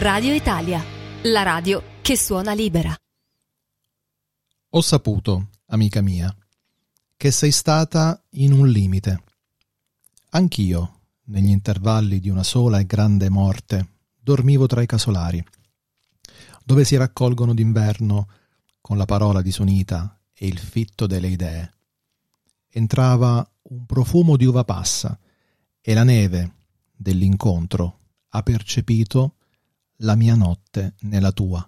Radio Italia, la radio che suona libera. Ho saputo, amica mia, che sei stata in un limite. Anch'io, negli intervalli di una sola e grande morte, dormivo tra i casolari, dove si raccolgono d'inverno con la parola disunita e il fitto delle idee. Entrava un profumo di uva passa e la neve dell'incontro ha percepito la mia notte nella tua.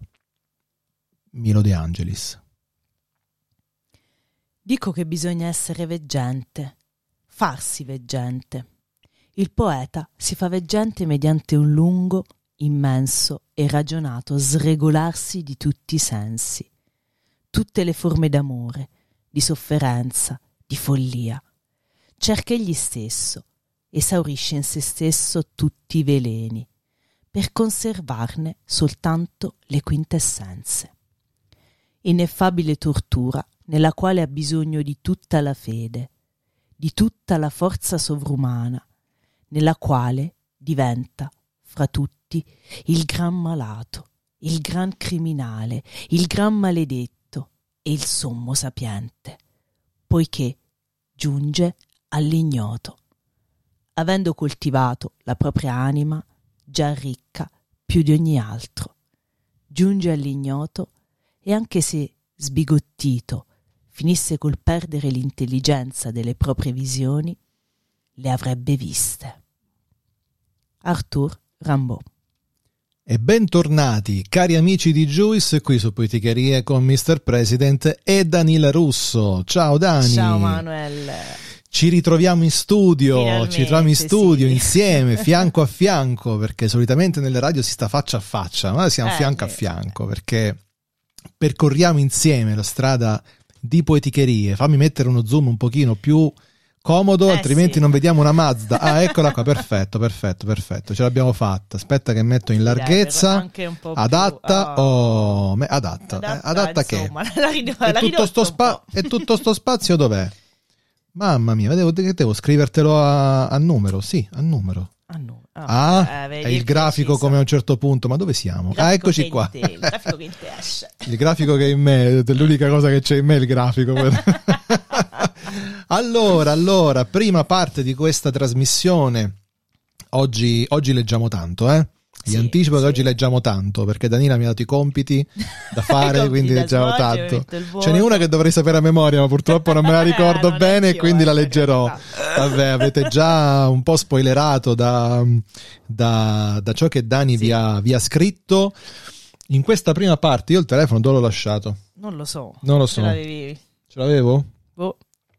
Milo De Angelis. Dico che bisogna essere veggente, farsi veggente. Il poeta si fa veggente mediante un lungo, immenso e ragionato sregolarsi di tutti i sensi, tutte le forme d'amore, di sofferenza, di follia. Cerca egli stesso, esaurisce in se stesso tutti i veleni, per conservarne soltanto le quintessenze. Ineffabile tortura nella quale ha bisogno di tutta la fede, di tutta la forza sovrumana, nella quale diventa, fra tutti, il gran malato, il gran criminale, il gran maledetto e il sommo sapiente, poiché giunge all'ignoto. Avendo coltivato la propria anima, già ricca più di ogni altro, giunge all'ignoto e anche se sbigottito finisse col perdere l'intelligenza delle proprie visioni, le avrebbe viste. Arthur Rimbaud e bentornati cari amici di Juice qui su Poeticherie con Mr. President e Danila Russo. Ciao Dani. Ciao Manuel. Ci ritroviamo in studio, Finalmente, ci troviamo in studio sì. insieme, fianco a fianco, perché solitamente nelle radio si sta faccia a faccia, ma siamo Eh, fianco a fianco, perché percorriamo insieme la strada di poeticherie. Fammi mettere uno zoom un pochino più comodo, Eh, altrimenti sì. non vediamo una Mazda. Ah, eccola qua, perfetto, perfetto, perfetto, ce l'abbiamo fatta. Aspetta che metto in larghezza. un po' più- Adatta oh. o me- adatta, eh, adatta che? la e, tutto sto spa- e tutto sto spazio dov'è? Mamma mia, devo, che devo scrivertelo a, a numero, sì, a numero. Ah, no. Ah, eh, vedi, è il grafico preciso. come a un certo punto, ma dove siamo? Ah, eccoci qua. te, il grafico che in te esce. Il grafico che è in me, l'unica cosa che c'è in me è il grafico. allora, allora, prima parte di questa trasmissione. Oggi, oggi leggiamo tanto, eh? Vi Sì, anticipo che sì. oggi leggiamo tanto perché Danila mi ha dato i compiti da fare, compiti quindi leggiamo tanto. Ce n'è una che dovrei sapere a memoria, ma purtroppo non me la ricordo Eh, bene e quindi la eh, per leggerò. Vabbè, avete già un po' spoilerato da, da, da ciò che Dani Sì. vi, ha, vi ha scritto. In questa prima parte io il telefono dove l'ho lasciato? Non lo so. Non lo Ce so. l'avevi? Ce l'avevo? Boh.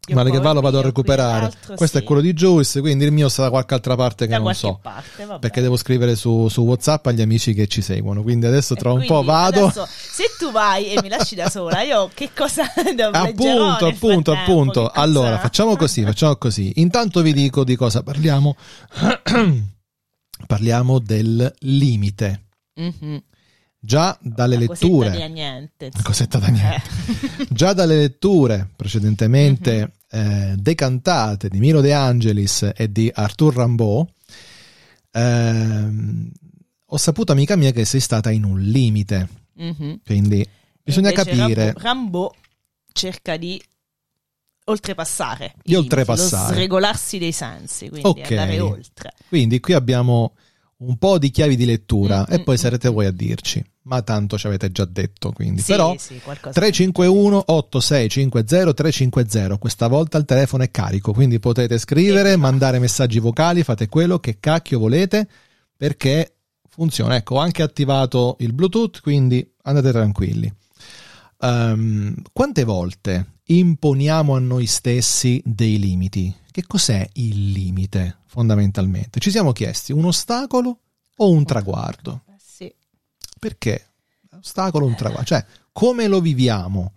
Male qua che va lo il vado a recuperare. l'altro Questo sì. è quello di Juice, quindi il mio sta da qualche altra parte che da non so. parte. Perché devo scrivere su, su WhatsApp agli amici che ci seguono. Quindi adesso E tra un po' vado. adesso, se tu vai e mi lasci da sola, io che cosa devo leggerò Appunto, appunto, appunto. Allora, facciamo così, facciamo così. Intanto vi dico di cosa parliamo. parliamo del limite. Mhm. Già dalle Una cosetta letture. di niente. Una cosetta da niente. Eh. Già dalle letture precedentemente Mhm. eh, decantate di Milo De Angelis e di Arthur Rimbaud, ehm, ho saputo, amica mia, che sei stata in un limite. Mhm. Quindi bisogna Invece capire. Rambo cerca di oltrepassare. Di oltrepassare. lo sregolarsi dei sensi, quindi Ok. andare oltre. Quindi qui abbiamo un po' di chiavi di lettura Mm, e poi mm, sarete mm. voi a dirci. Ma tanto ci avete già detto, quindi. Sì, Però sì, qualcosa. 351 8650 350 questa volta il telefono è carico quindi potete scrivere Ecco. mandare messaggi vocali fate quello che cacchio volete perché funziona ecco ho anche attivato il bluetooth quindi andate tranquilli Ehm, quante volte imponiamo a noi stessi dei limiti che cos'è il limite fondamentalmente ci siamo chiesti un ostacolo o un traguardo sì. Perché? Ostacolo, un traguardo. Cioè, come lo viviamo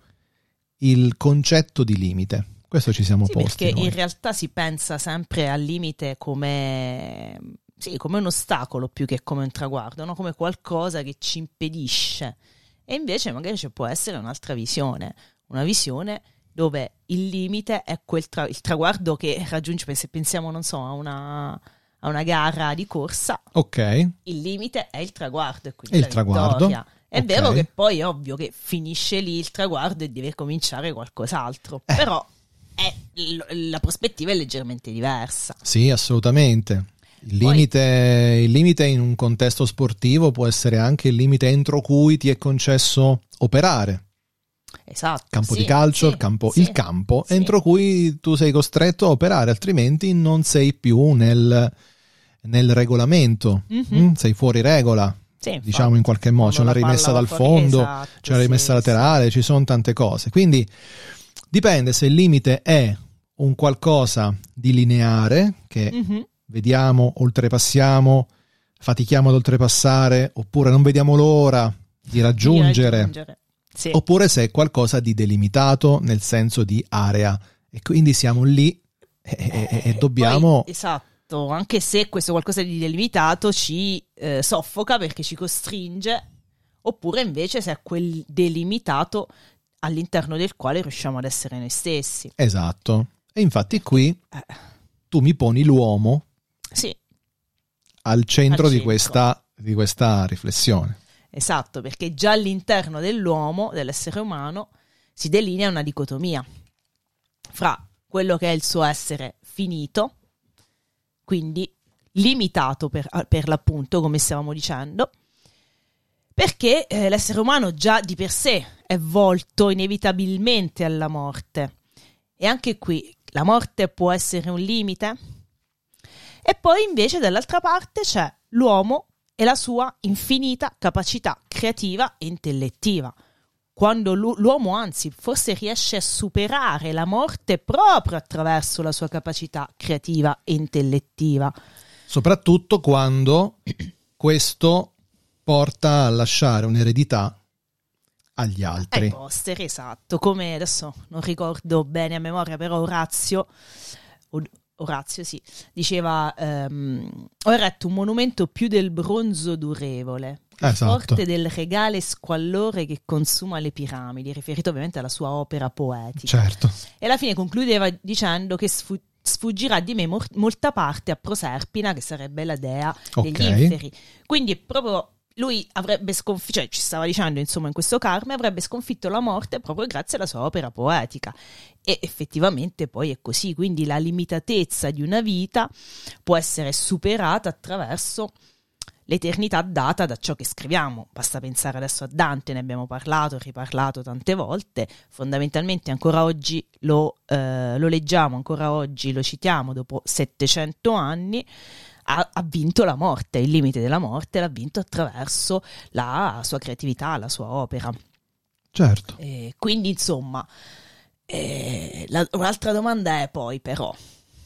il concetto di limite? Questo ci siamo Sì, posti. perché noi. in realtà si pensa sempre al limite come, sì, come un ostacolo più che come un traguardo, no? come qualcosa che ci impedisce. E invece magari ci può essere un'altra visione, una visione dove il limite è quel tra- il traguardo che raggiunge, se pensiamo, non so, a una, a una gara di corsa, Ok, il limite è il traguardo e quindi il traguardo. vittoria. È Ok. vero che poi è ovvio che finisce lì il traguardo e deve cominciare qualcos'altro, Eh. però è- la prospettiva è leggermente diversa. sì, assolutamente. Il Poi- limite, il limite in un contesto sportivo può essere anche il limite entro cui ti è concesso operare. Esatto. Campo sì, di calcio, sì, il campo, sì. il campo entro cui tu sei costretto a operare, altrimenti non sei più nel, nel regolamento, Mhm. Mm, sei fuori regola, Sì, diciamo in qualche modo. C'è una rimessa dal fondo, esatto, c'è una sì, rimessa sì. laterale, ci sono tante cose. Quindi dipende se il limite è un qualcosa di lineare che Mhm. vediamo, oltrepassiamo, fatichiamo ad oltrepassare, oppure non vediamo l'ora di Di raggiungere, raggiungere. Sì. oppure se è qualcosa di delimitato nel senso di area. E quindi siamo lì e, e- e dobbiamo... Poi, esatto, anche se questo qualcosa di delimitato ci eh, soffoca perché ci costringe, oppure invece se è quel delimitato all'interno del quale riusciamo ad essere noi stessi. Esatto. E infatti qui Eh, tu mi poni l'uomo sì, al centro, Al Di, questa, di questa riflessione. esatto, perché già all'interno dell'uomo, dell'essere umano, si delinea una dicotomia fra quello che è il suo essere finito, quindi limitato per, per l'appunto, come stavamo dicendo, perché eh, l'essere umano già di per sé è volto inevitabilmente alla morte. E anche qui la morte può essere un limite. E poi invece dall'altra parte c'è l'uomo e la sua infinita capacità creativa e intellettiva. Quando l'u- l'uomo anzi forse riesce a superare la morte proprio attraverso la sua capacità creativa e intellettiva. Soprattutto quando questo porta a lasciare un'eredità agli Ai altri. posteri, esatto, come adesso non ricordo bene a memoria, però Orazio, Orazio sì, diceva ehm, ho eretto un monumento più del bronzo durevole, Esatto. forte del regale squallore che consuma le piramidi, riferito ovviamente alla sua opera poetica. Certo. E alla fine concludeva dicendo che sfu- sfuggirà di me mor- molta parte a Proserpina, che sarebbe la dea degli Ok. inferi. Quindi proprio lui avrebbe sconfitto, cioè ci stava dicendo insomma in questo Carme, avrebbe sconfitto la morte proprio grazie alla sua opera poetica. E effettivamente poi è così, quindi la limitatezza di una vita può essere superata attraverso l'eternità data da ciò che scriviamo. Basta pensare adesso a Dante, ne abbiamo parlato, riparlato tante volte, fondamentalmente ancora oggi lo, eh, lo leggiamo, ancora oggi lo citiamo dopo 700 anni. Ha, ha vinto la morte, il limite della morte l'ha vinto attraverso la sua creatività, la sua opera. Certo. Eh, quindi, insomma, eh, la- un'altra domanda è poi, però,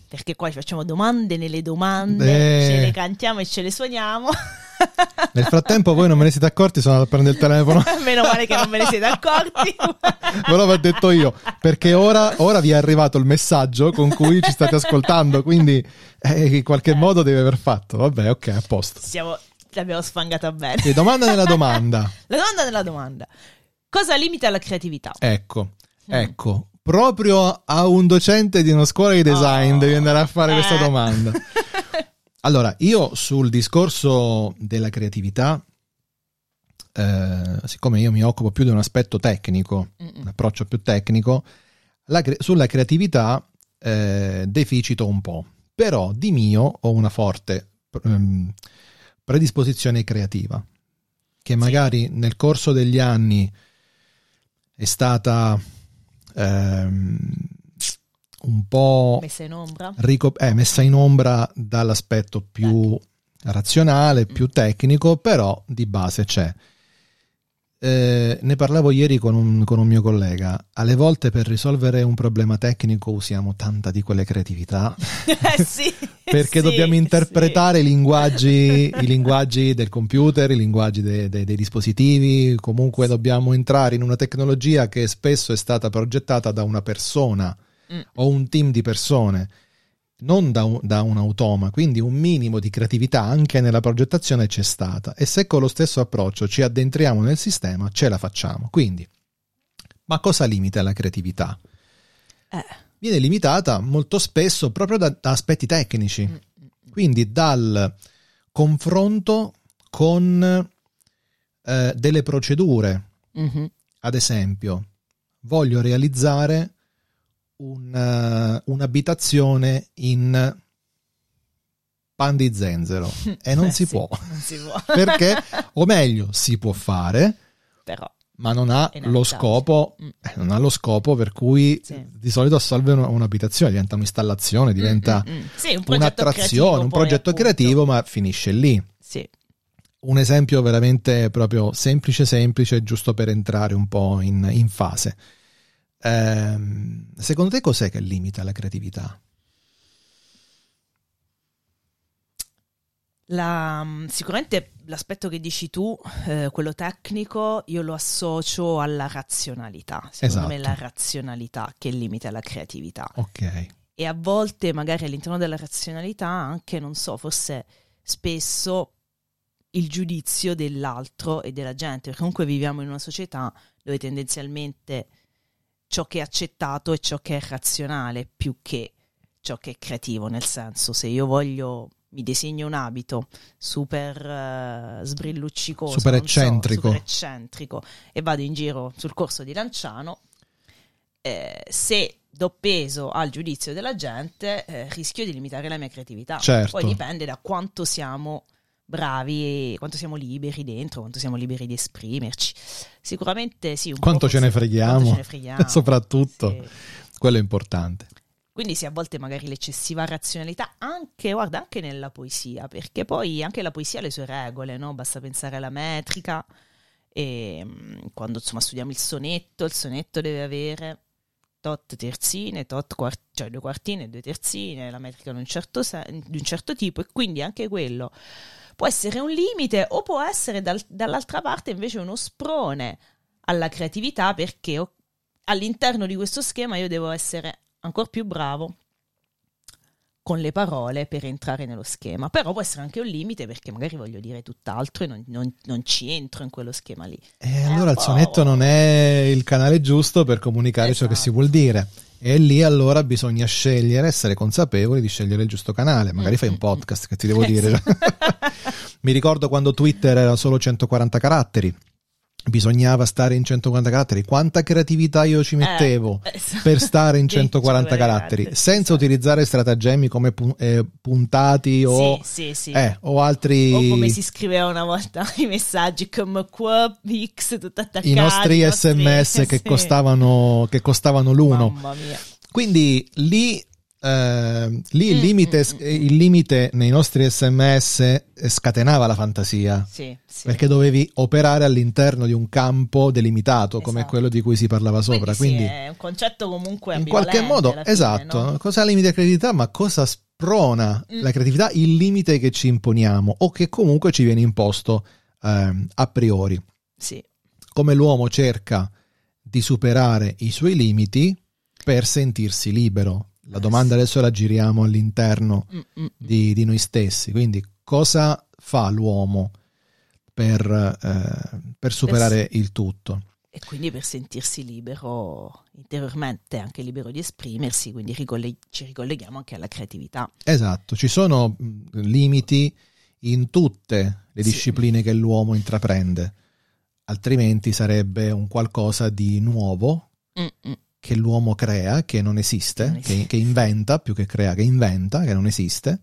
perché qua ci facciamo domande nelle domande, Eh. ce le cantiamo e ce le suoniamo. Nel frattempo voi non me ne siete accorti, sono andato a prendere il telefono. Meno male che non me ne siete accorti. Ve l'avevo detto io, perché ora, ora vi è arrivato il messaggio con cui ci state ascoltando, quindi eh, in qualche modo deve aver fatto. Vabbè, ok, a posto. Siamo, l'abbiamo sfangata bene. E domanda nella domanda. La domanda nella domanda. Cosa limita la creatività? Ecco, Mm. ecco, proprio a un docente di una scuola di design Oh. devi andare a fare questa Eh. domanda. Allora, io sul discorso della creatività, eh, siccome io mi occupo più di un aspetto tecnico, Mm-mm. un approccio più tecnico, la sulla creatività eh, deficito un po', però di mio ho una forte ehm, predisposizione creativa, che magari nel corso degli anni è stata ehm, un po' Messa in ombra? ricop- eh, messa in ombra dall'aspetto più razionale, più tecnico, però di base c'è. Eh, ne parlavo ieri con un, con un mio collega. Alle volte per risolvere un problema tecnico usiamo tanta di quelle creatività Eh sì. perché sì, dobbiamo interpretare i linguaggi, i linguaggi del computer, i linguaggi de- de- dei dispositivi. Comunque dobbiamo entrare in una tecnologia che spesso è stata progettata da una persona sì. Mm. o un team di persone, non da un, da un automa, quindi un minimo di creatività anche nella progettazione c'è stata. E se con lo stesso approccio ci addentriamo nel sistema, ce la facciamo. Quindi, ma cosa limita la creatività? Eh. Viene limitata molto spesso proprio da, da aspetti tecnici. Mm, mm, Quindi dal confronto con eh, delle procedure. Mhm. Ad esempio, voglio realizzare un, eh, un'abitazione in pan di zenzero e non Eh, si sì, può. Non si può. Perché, o meglio, si può fare, Però, ma non ha scopo, Mm. eh, non ha lo scopo per cui Sì. di solito assolve una- un'abitazione, diventa un'installazione, diventa Mm, mm, mm. Sì, un un'attrazione, un progetto appunto. creativo, ma finisce lì. Sì. Un esempio veramente proprio semplice, semplice, giusto per entrare un po' in, in fase. Ehm, secondo te cos'è che limita la creatività? La- mm, sicuramente l'aspetto che dici tu, eh, quello tecnico, io lo associo alla razionalità. Secondo me è Esatto. la razionalità che limita la creatività. Ok, E a volte, magari all'interno della razionalità, anche, non so, forse spesso il giudizio dell'altro e della gente. Perché comunque viviamo in una società dove tendenzialmente ciò che è accettato è ciò che è razionale più che ciò che è creativo. Nel senso, se io voglio mi disegno un abito super eh, sbrilluccicoso, Super non so, eccentrico. super eccentrico e vado in giro sul corso di Lanciano, eh, se do peso al giudizio della gente, eh, rischio di limitare la mia creatività. Certo. Poi dipende da quanto siamo bravi, quanto siamo liberi dentro, quanto siamo liberi di esprimerci. Sicuramente sì. Quanto ce ne freghiamo. Ce ne freghiamo. soprattutto, Sì. quello è importante. Quindi sì, a volte magari l'eccessiva razionalità, anche, guarda, anche nella poesia, perché poi anche la poesia ha le sue regole, no? Basta pensare alla metrica, e mm, quando insomma studiamo il sonetto, il sonetto deve avere tot terzine, tot quart- cioè due quartine e due terzine, la metrica di un, certo sen- di un certo tipo, e quindi anche quello può essere un limite o può essere dal- dall'altra parte invece uno sprone alla creatività perché all'interno di questo schema io devo essere ancora più bravo con le parole per entrare nello schema. Però può essere anche un limite perché magari voglio dire tutt'altro e non, non- non ci entro in quello schema lì. E un allora il sonetto non è il canale giusto per comunicare ciò che si Esatto. vuol dire. E lì allora bisogna scegliere, essere consapevoli di scegliere il giusto canale. Magari fai un Mm, mm, podcast che ti devo Eh, dire. Mi ricordo quando Twitter era solo 140 caratteri. Bisognava stare in 140 caratteri. Quanta creatività io ci mettevo Eh, per stare in Che 140 cioè, caratteri, senza utilizzare stratagemmi come eh, puntati o, Sì, sì, sì. eh, o altri. O come si scriveva una volta i messaggi come qua X tutto attaccato. i nostri sms che sì. costavano, che costavano l'uno. Mamma mia. Quindi lì, eh, lì il, Mm, limite, mm, mm, il limite nei nostri sms eh, scatenava la fantasia. Sì, sì. Perché dovevi operare all'interno di un campo delimitato come Esatto. quello di cui si parlava sopra. Quindi, Quindi, sì, è un concetto comunque in qualche modo, fine, esatto, no? cosa limita la creatività, ma cosa sprona Mm. la creatività? Il limite che ci imponiamo o che comunque ci viene imposto ehm, a priori. Sì. Come l'uomo cerca di superare i suoi limiti per sentirsi libero. La domanda adesso la giriamo all'interno Mm, mm, mm. di, di noi stessi. Quindi, cosa fa l'uomo per, eh, per superare il tutto? E quindi per sentirsi libero interiormente, anche libero di esprimersi, quindi ricolle- ci ricolleghiamo anche alla creatività. Esatto, ci sono limiti in tutte le Sì. discipline che l'uomo intraprende, altrimenti sarebbe un qualcosa di nuovo Mm, mm. Che l'uomo crea, che non esiste, Non che, esiste. che inventa più che crea, che inventa, che non esiste.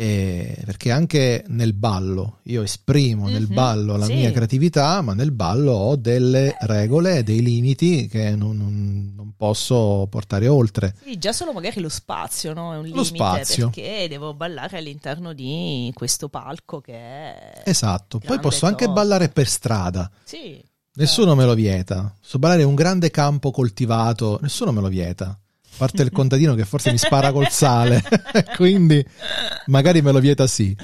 E perché anche nel ballo, io esprimo nel Mhm, ballo la sì. mia creatività, ma nel ballo ho delle regole, dei limiti che non, non- non posso portare oltre. Sì, già solo magari lo spazio no? è un Lo limite spazio. perché devo ballare all'interno di questo palco che è... Esatto, poi posso anche ballare per strada, Sì, nessuno me lo vieta. So ballare un grande campo coltivato, nessuno me lo vieta. A parte il contadino che forse mi spara col sale, quindi magari me lo vieta sì.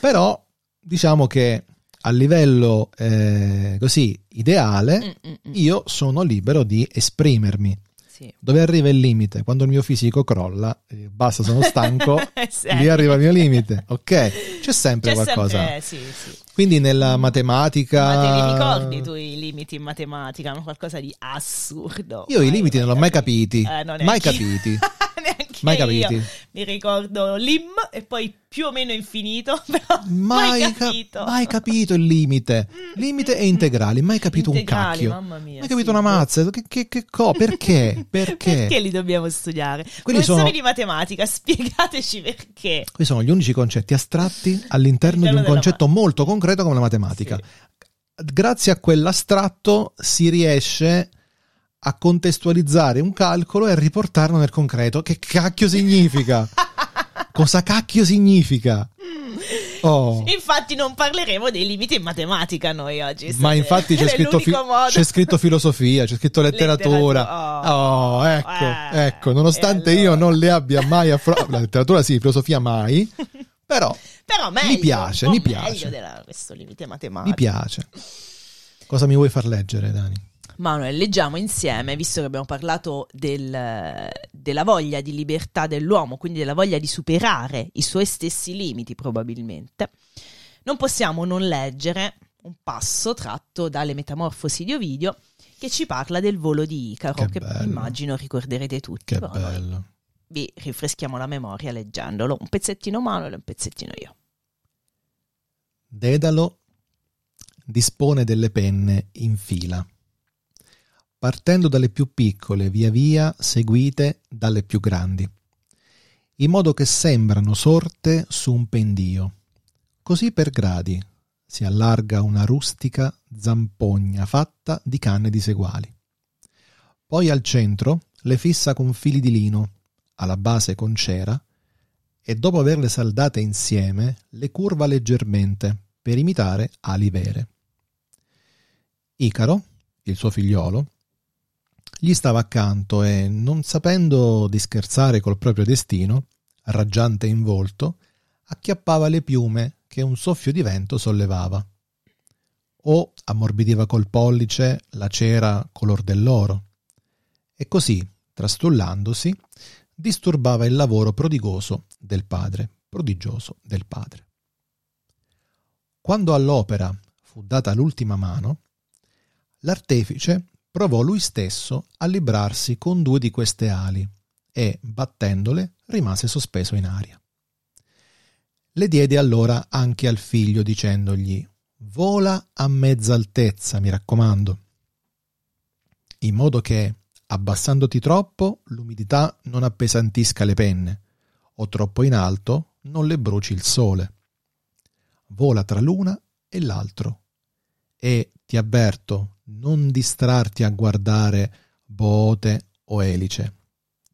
Però diciamo che a livello eh, così ideale Mm, mm, mm. io sono libero di esprimermi. Sì. Dove arriva il limite? Quando il mio fisico crolla, eh, basta, sono stanco, lì arriva il mio limite. Ok, c'è sempre C'è qualcosa. sempre, sì, sì. Quindi nella matematica... Ma te li ricordi tu i limiti in matematica? Ma qualcosa di assurdo. Io i limiti non l'ho mai capiti. Eh, mai capiti. Mai capiti. mi ricordo l'im e poi più o meno infinito, però mai, mai capito. Ca- mai capito il limite. Limite e integrali, mai capito integrali, un cacchio. Mamma mia, mai capito sì. una mazza. Che, che, che co? Perché? Perché? perché li dobbiamo studiare? Quelli Professori sono... di matematica, spiegateci perché. Questi sono gli unici concetti astratti all'interno, di un concetto ma- molto concreto come la matematica. Sì. Grazie a quell'astratto si riesce a contestualizzare un calcolo e a riportarlo nel concreto. Che cacchio significa? Cosa cacchio significa? Oh. Infatti non parleremo dei limiti in matematica noi oggi. Ma infatti c'è scritto, fi- c'è scritto, filosofia, c'è scritto letteratura. letteratura. Oh. oh, ecco, eh, ecco, nonostante allora. io non le abbia mai affrontato, la letteratura sì, filosofia mai, però, però meglio, mi piace, mi piace. Meglio della, questo limite matematico. Mi piace. Cosa mi vuoi far leggere, Dani? Manuel, leggiamo insieme, visto che abbiamo parlato del, della voglia di libertà dell'uomo, quindi della voglia di superare i suoi stessi limiti probabilmente, non possiamo non leggere un passo tratto dalle Metamorfosi di Ovidio che ci parla del volo di Icaro, che, che immagino ricorderete tutti. Che bello. Vi rinfreschiamo la memoria leggendolo, un pezzettino Manuel e un pezzettino io. Dedalo dispone delle penne in fila partendo dalle più piccole, via via seguite dalle più grandi, in modo che sembrano sorte su un pendio. Così per gradi si allarga una rustica zampogna fatta di canne diseguali. Poi al centro le fissa con fili di lino, alla base con cera, e dopo averle saldate insieme le curva leggermente per imitare ali vere. Icaro, il suo figliolo, gli stava accanto e, non sapendo di scherzare col proprio destino, raggiante in volto, acchiappava le piume che un soffio di vento sollevava. O ammorbidiva col pollice la cera color dell'oro. E così, trastullandosi, disturbava il lavoro prodigoso del padre, prodigioso del padre. Quando all'opera fu data l'ultima mano, l'artefice provò lui stesso a librarsi con due di queste ali e, battendole, rimase sospeso in aria. Le diede allora anche al figlio dicendogli Vola a mezza altezza, mi raccomando, in modo che, abbassandoti troppo, l'umidità non appesantisca le penne, o troppo in alto non le bruci il sole. Vola tra l'una e l'altro. E ti avverto, non distrarti a guardare bote o elice,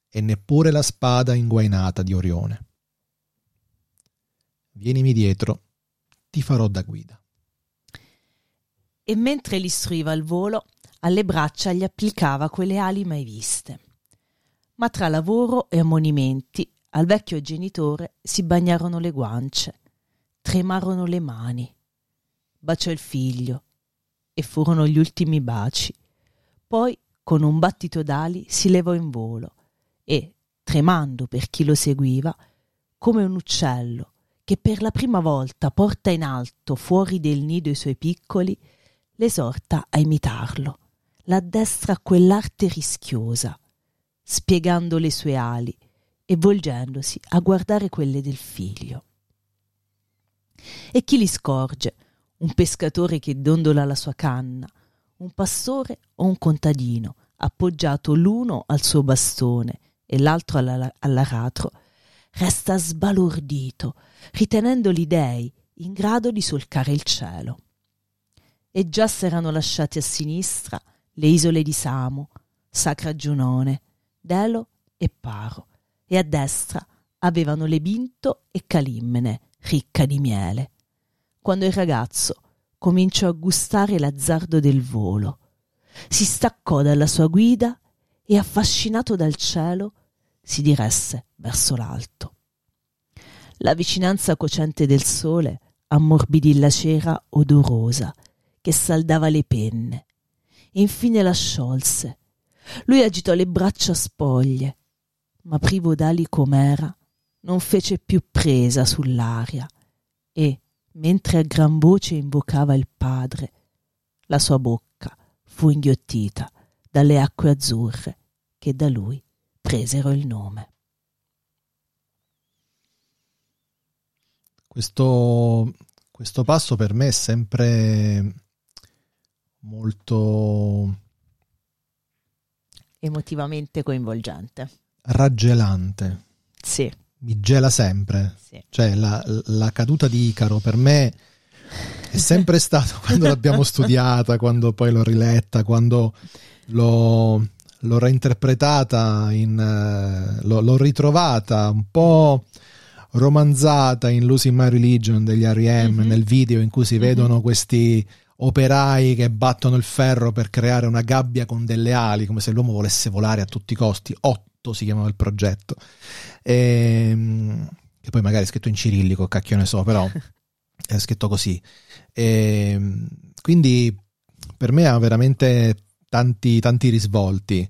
e neppure la spada inguainata di Orione. Vienimi dietro, ti farò da guida. E mentre l'istruiva al volo, alle braccia gli applicava quelle ali mai viste. Ma tra lavoro e ammonimenti, al vecchio genitore si bagnarono le guance, tremarono le mani. Baciò il figlio, e furono gli ultimi baci. Poi, con un battito d'ali, si levò in volo e, tremando per chi lo seguiva, come un uccello che per la prima volta porta in alto fuori del nido i suoi piccoli, l'esorta a imitarlo, l'addestra a quell'arte rischiosa, spiegando le sue ali e volgendosi a guardare quelle del figlio. E chi li scorge, un pescatore che dondola la sua canna, un pastore o un contadino, appoggiato l'uno al suo bastone e l'altro all'aratro, resta sbalordito, ritenendo gli dei in grado di solcare il cielo. E già s'erano lasciati a sinistra le isole di Samo, Sacra Giunone, Delo e Paro, e a destra avevano Lebinto e Calimmene, ricca di miele quando il ragazzo cominciò a gustare l'azzardo del volo. Si staccò dalla sua guida e, affascinato dal cielo, si diresse verso l'alto. La vicinanza cocente del sole ammorbidì la cera odorosa che saldava le penne. Infine la sciolse. Lui agitò le braccia spoglie, ma privo d'ali com'era, non fece più presa sull'aria e, mentre a gran voce invocava il padre. La sua bocca fu inghiottita dalle acque azzurre che da lui presero il nome. Questo, questo passo per me è sempre molto emotivamente coinvolgente. Raggelante. Sì. Mi gela sempre. sì. Cioè, la, la caduta di Icaro per me è sempre stato quando l'abbiamo studiata, quando poi l'ho riletta, quando l'ho, l'ho reinterpretata, in, eh, l'ho, l'ho ritrovata un po' romanzata in Losing My Religion degli R.E.M. Mhm. nel video in cui si Mhm. vedono questi operai che battono il ferro per creare una gabbia con delle ali, come se l'uomo volesse volare a tutti i costi. Otto si chiamava il progetto. Ehm, che poi magari è scritto in cirillico, cacchio ne so, però è scritto così. Ehm, quindi per me ha veramente tanti, tanti risvolti,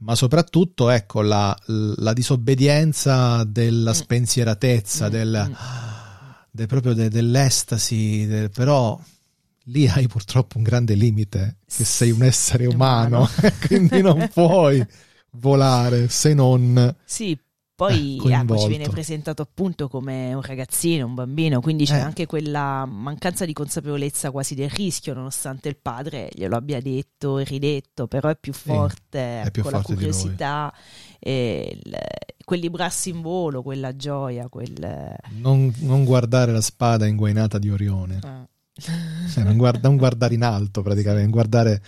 ma soprattutto ecco la, la disobbedienza della Mm. spensieratezza, Mm, del, mm. del- proprio de- dell'estasi, del- però lì hai purtroppo un grande limite, che sei un essere umano, quindi non puoi volare se non... Sì, poi Eh, ecco, ci viene presentato appunto come un ragazzino, un bambino, quindi c'è Eh. anche quella mancanza di consapevolezza quasi del rischio, nonostante il padre glielo abbia detto e ridetto, però è più forte, è più ecco, la forte di lui. curiosità, il- quel librarsi in volo, quella gioia, quel... Non, non guardare la spada inguainata di Orione, eh. Cioè, non, guarda- non guardare in alto praticamente, guardare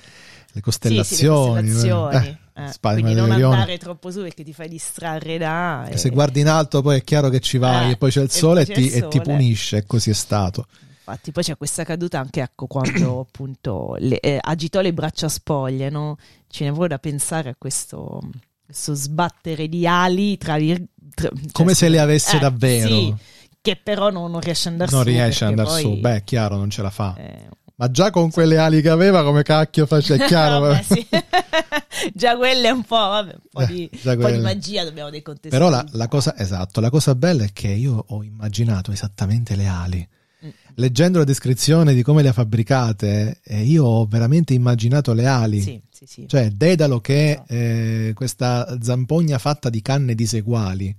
le Sì, sì, le costellazioni. costellazioni. eh, eh. spada Quindi non di Orione. andare troppo su perché ti fai distrarre da... E se guardi in alto poi è chiaro che ci vai Eh, e poi c'è il sole e, c'è ti, il e ti sole. punisce e così è stato. Infatti, poi c'è questa caduta anche ecco, quando appunto le- eh, agitò le braccia spoglie, no? Ce ne vuole da pensare a questo, questo sbattere di ali tra, tra- cioè, Come se le avesse eh, davvero. sì, che però non, non riesce ad andare non su. riesce ad andare poi, su, beh chiaro, non ce la fa. eh, Ma già con quelle ali che aveva come cacchio faceva, è chiaro. vabbè, sì. Già quelle un po', vabbè, un po' Eh, di, un po' di magia dobbiamo dei contesti. Però la, la cosa, esatto, la cosa bella è che io ho immaginato esattamente le ali. Mm. Leggendo la descrizione di come le ha fabbricate, eh, io ho veramente immaginato le ali. Sì, sì, sì. Cioè, Dedalo che No. è eh, questa zampogna fatta di canne diseguali.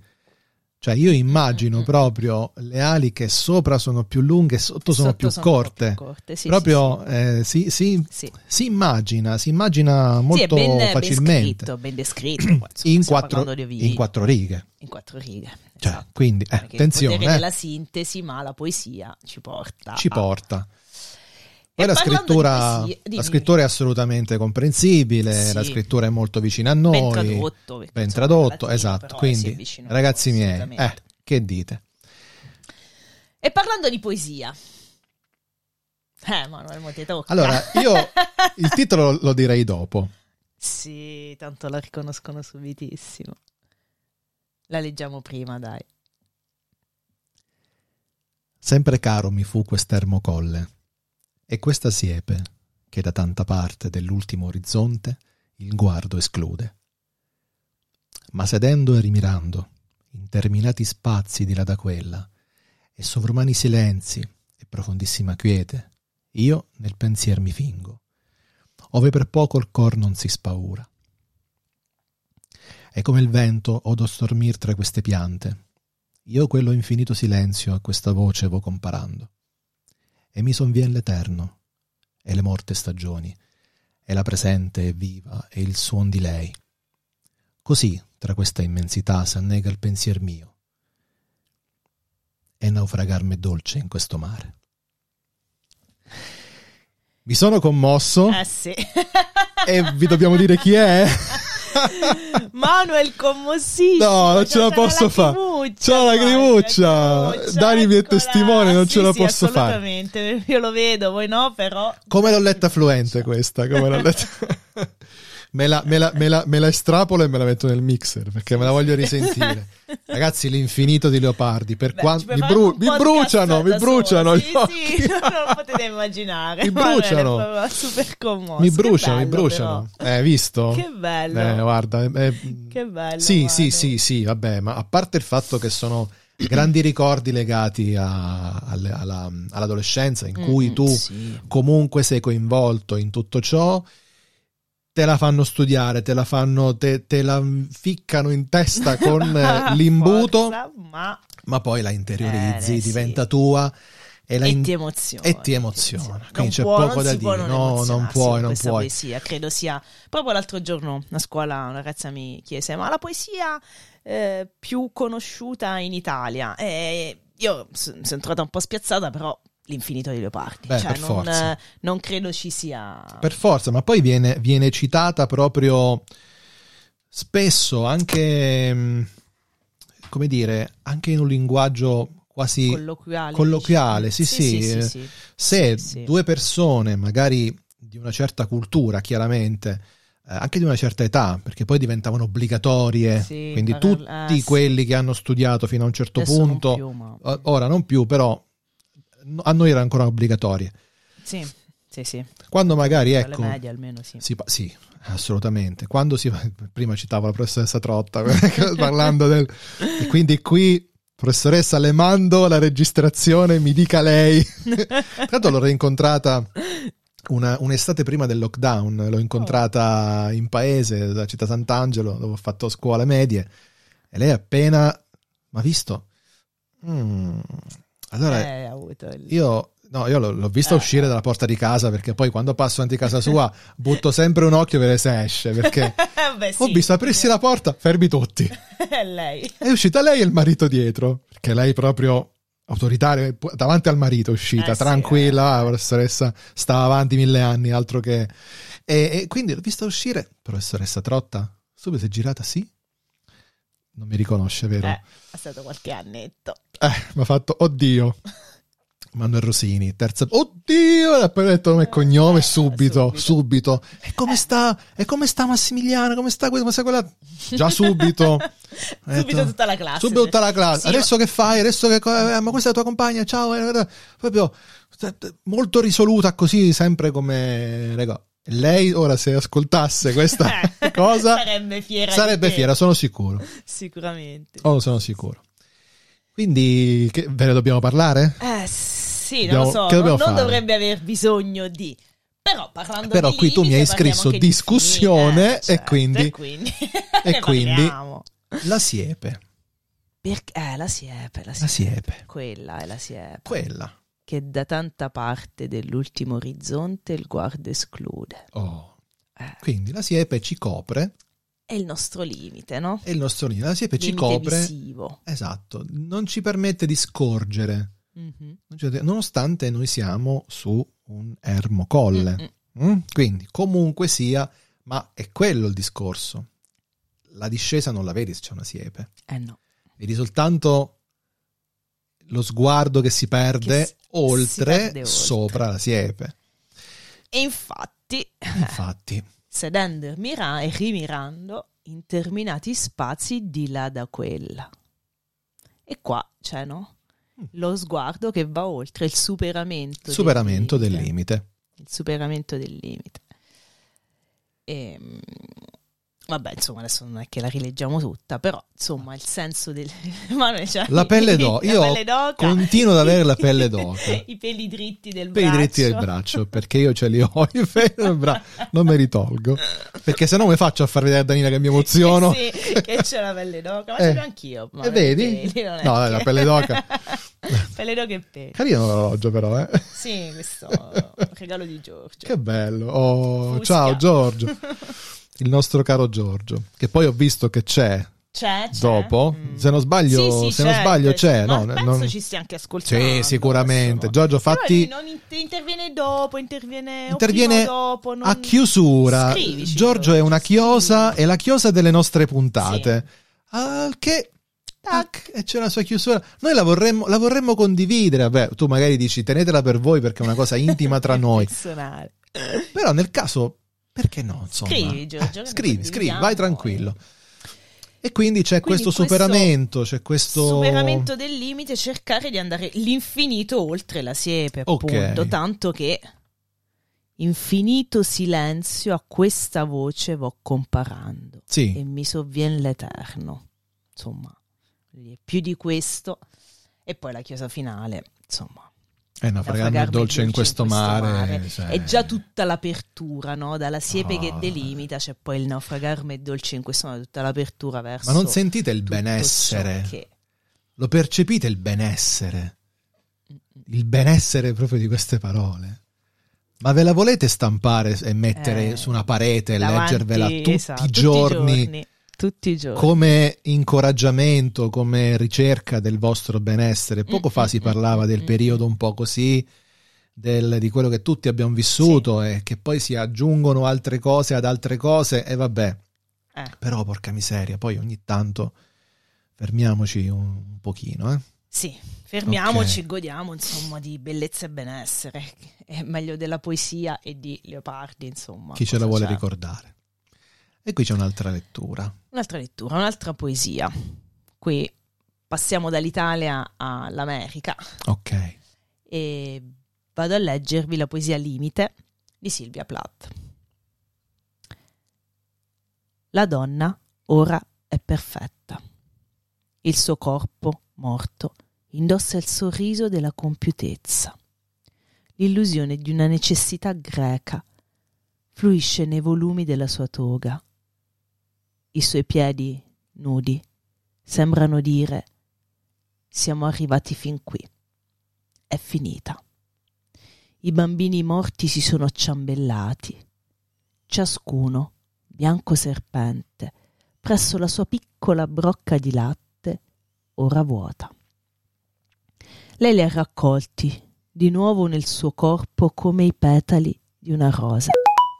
Cioè, io immagino Mm, mm, mm. proprio le ali che sopra sono più lunghe e sotto sono Sotto più sono corte. più corte, sì, proprio sì, sì. eh, si, si- Sì. si immagina, si immagina molto ben, ben facilmente. ben descritto. poi, insomma, in, quattro, in quattro righe. in quattro righe. Cioè, esatto. quindi, eh, Perché Il attenzione, potere eh, della sintesi, ma la poesia ci porta. ci a- porta. Poi la parlando di scrittura, poesie- la scrittura è assolutamente comprensibile, Sì. la scrittura è molto vicina a noi, ben tradotto. ben tradotto, esatto. Quindi, ragazzi miei, eh, che dite? E parlando di poesia. Eh, Manuel, mo ti tocca. Allora, io il titolo lo direi dopo. sì, tanto la riconoscono subitissimo. La leggiamo prima, dai. Sempre caro mi fu quest'ermo colle e questa siepe che da tanta parte dell'ultimo orizzonte il guardo esclude. Ma sedendo e rimirando, interminati spazi di là da quella, e sovrumani silenzi e profondissima quiete, io nel pensier mi fingo, ove per poco il cor non si spaura. E come il vento odo stormir tra queste piante, io quello infinito silenzio a questa voce vo comparando. E mi sonvien l'eterno, e le morte stagioni, e la presente e viva, e il suon di lei. Così, tra questa immensità, s'annega il pensier mio, e naufragar m'è dolce in questo mare. Mi sono commosso Eh sì. e vi dobbiamo dire chi è? Manuel commossissimo. No, non ce la posso fare. C'ho la lacrimuccia, Dani mi è testimone, non Sì, ce la sì, posso fare. Assolutamente, io lo vedo, voi no, però. Come l'ho letta fluente questa? Come l'ho letta? me, la, me, la, me, la, me la estrapolo e me la metto nel mixer perché me la voglio risentire. Ragazzi, l'infinito di Leopardi. Per Beh, quanto mi, bru- mi bruciano, mi bruciano sì. Sì, non lo potete immaginare. Mi bruciano. proprio super commosso. Mi bruciano, mi bello, bruciano. però. Eh, visto? Che bello. Eh, guarda, eh, Che bello. Sì, sì, Manu. sì, sì, vabbè, ma a parte il fatto che sono grandi ricordi legati a- alle- alla- all'adolescenza in cui Mm, tu sì. comunque sei coinvolto in tutto ciò, te la fanno studiare, te la fanno, te, te la ficcano in testa con eh, l'imbuto, Forza, ma ma poi la interiorizzi, Eh, sì. diventa tua e, la e in- ti emoziona. e ti emoziona. Non Quindi c'è può- poco da dire. No, non puoi, non puoi. poesia. Credo sia proprio l'altro giorno a scuola una ragazza mi chiese: Ma la poesia eh, più conosciuta in Italia? E io sono entrata un po' spiazzata, però l'infinito di Leopardi. Beh, cioè, non, non credo ci sia. Per forza, ma poi viene, viene citata proprio spesso anche, mh, come dire, anche in un linguaggio quasi colloquiale. colloquiale, sì, sì, sì, sì. se due persone, magari di una certa cultura, chiaramente, eh, anche di una certa età, perché poi diventavano obbligatorie, quindi tutti eh, quelli che hanno studiato fino a un certo punto, ora non più, però a noi erano ancora obbligatorie. Sì, sì, sì. Quando magari, Alle ecco, medie almeno sì. si sì, assolutamente. Quando si prima citavo la professoressa Trotta parlando del e quindi qui professoressa le mando la registrazione, mi dica lei. Tra l'altro l'ho rincontrata una- un'estate prima del lockdown, l'ho incontrata in paese, da Città Sant'Angelo, dove ho fatto scuole medie e lei appena mi ha visto. "Mm, Allora Eh, il- io, no, io l'ho, l'ho vista Eh. uscire dalla porta di casa perché poi quando passo davanti casa sua butto sempre un occhio per vedere se esce perché Beh, ho sì. visto aprirsi la porta, fermi tutti. È lei. È uscita lei e il marito dietro perché lei proprio autoritaria davanti al marito è uscita Eh, sì, tranquilla, eh. la professoressa stava avanti mille anni, altro che e, e quindi l'ho vista uscire, professoressa Trotta, subito si è girata, sì. Non mi riconosce, vero? Eh, è stato qualche annetto. Eh, mi ha fatto, oddio. Manuel Rosini, terza, oddio, e poi ho detto nome e cognome Eh, subito, subito. subito. E come sta? E come sta Massimiliano? Come sta questo? Come sta quella? Già subito. Subito detto, tutta la classe. Subito tutta la classe. Sì, Adesso che fai? Adesso che eh, ma questa è la tua compagna? Ciao. eh, eh, Proprio eh, molto risoluta così, sempre come rego. Lei ora se ascoltasse questa cosa sarebbe fiera. sarebbe fiera, sono sicuro. Sicuramente. Oh, sono sicuro. Quindi che, ve ne dobbiamo parlare? Eh sì, Dobbiamo- non lo so, non, non dovrebbe aver bisogno di... Però parlando Però di qui tu mi hai limite, scritto anche di discussione fini, eh, e certo, quindi- e quindi, e quindi-. La siepe. Perché, eh, la siepe, la La siepe. siepe. Quella è la siepe. Quella. Che da tanta parte dell'ultimo orizzonte il guardo esclude. Oh. Eh, Quindi la siepe ci copre è il nostro limite, no? e il nostro limite. La siepe ci limite copre. visivo. Esatto. Non ci permette di scorgere. Mhm. Ci- Nonostante noi siamo su un ermocolle. Mm? Quindi, comunque sia, ma è quello il discorso. La discesa non la vedi se c'è una siepe. Eh no. Vedi soltanto lo sguardo che si perde Che si- oltre, si perde oltre. sopra la siepe. E infatti, Infatti, sedendo e mira- e rimirando interminati spazi di là da quella. E qua c'è, no? Mm. Lo sguardo che va oltre il superamento, del superamento del limite. limite. Il superamento del limite. E, mm, vabbè, insomma, adesso non è che la rileggiamo tutta, però insomma, il senso del. Manuel, cioè, La pelle d'oca. Io pelle d'oca. continuo ad avere la pelle d'oca. I peli dritti del Per i braccio. dritti del braccio, perché io ce li ho, i peli del braccio, non me li tolgo. Perché se no mi faccio a far vedere a Danina che mi emoziono. sì, che c'è la pelle d'oca, ma Eh. ce l'ho anch'io. E vedi? i peli, No, che- la pelle d'oca. pelle d'oca e peli. Carino l'orologio però, eh. Sì, questo regalo di Giorgio. Che bello. Oh, ciao Giorgio. Il nostro caro Giorgio, che poi ho visto che c'è C'è, c'è. dopo. Mm. Se non sbaglio, Sì, sì, se non certo, sbaglio c'è, no? penso Non- ci stia anche ascoltando. Sì, sicuramente. Giorgio, fatti non inter- interviene dopo, interviene, interviene dopo. Non... a chiusura. Scrivici, Giorgio è una sì. chiosa, è la chiosa delle nostre puntate. Al che tac, e c'è la sua chiusura. Noi la vorremmo, la vorremmo condividere. Vabbè, tu magari dici tenetela per voi perché è una cosa intima tra noi. Personale. Però nel caso, perché no? Insomma, Scrivi, Giorgio, Eh, scrivi, scrivi, vai tranquillo. E quindi c'è Quindi questo superamento, c'è questo Superamento del limite, cercare di andare l'infinito oltre la siepe, Ok. appunto. Tanto che infinito silenzio a questa voce vo comparando e Sì, mi sovvien l'eterno. Insomma, più di questo. E poi la chiesa finale, insomma. È naufragarmi naufragarmi dolce in questo mare. cioè. È già tutta l'apertura, no? Dalla siepe che Ah. delimita c'è poi il naufragarmi dolce in questo mare, tutta l'apertura verso Ma non sentite il benessere? che- Lo percepite il benessere? Il benessere proprio di queste parole. Ma ve la volete stampare e mettere Eh, su una parete e leggervela tutti, esatto, i giorni giorni, Tutti i giorni. come incoraggiamento, come ricerca del vostro benessere? Poco fa si Mm, mm, parlava mm, del mm, periodo un po' così, del- di quello che tutti abbiamo vissuto e che poi si aggiungono altre cose ad altre cose e vabbè. Eh. Però porca miseria, poi ogni tanto fermiamoci un, un pochino, eh? Sì, fermiamoci, Ok. godiamo insomma di bellezza e benessere. È meglio della poesia e di Leopardi, insomma. Chi ce la vuole c'è? ricordare. E qui c'è un'altra lettura. Un'altra lettura, un'altra poesia. Qui passiamo dall'Italia all'America Ok. e vado a leggervi la poesia Limite di Silvia Plath. La donna ora è perfetta. Il suo corpo, morto, indossa il sorriso della compiutezza. L'illusione di una necessità greca fluisce nei volumi della sua toga. I suoi piedi, nudi, sembrano dire siamo arrivati fin qui. È finita. I bambini morti si sono ciambellati. Ciascuno, bianco serpente, presso la sua piccola brocca di latte, ora vuota. Lei li ha raccolti di nuovo nel suo corpo come i petali di una rosa.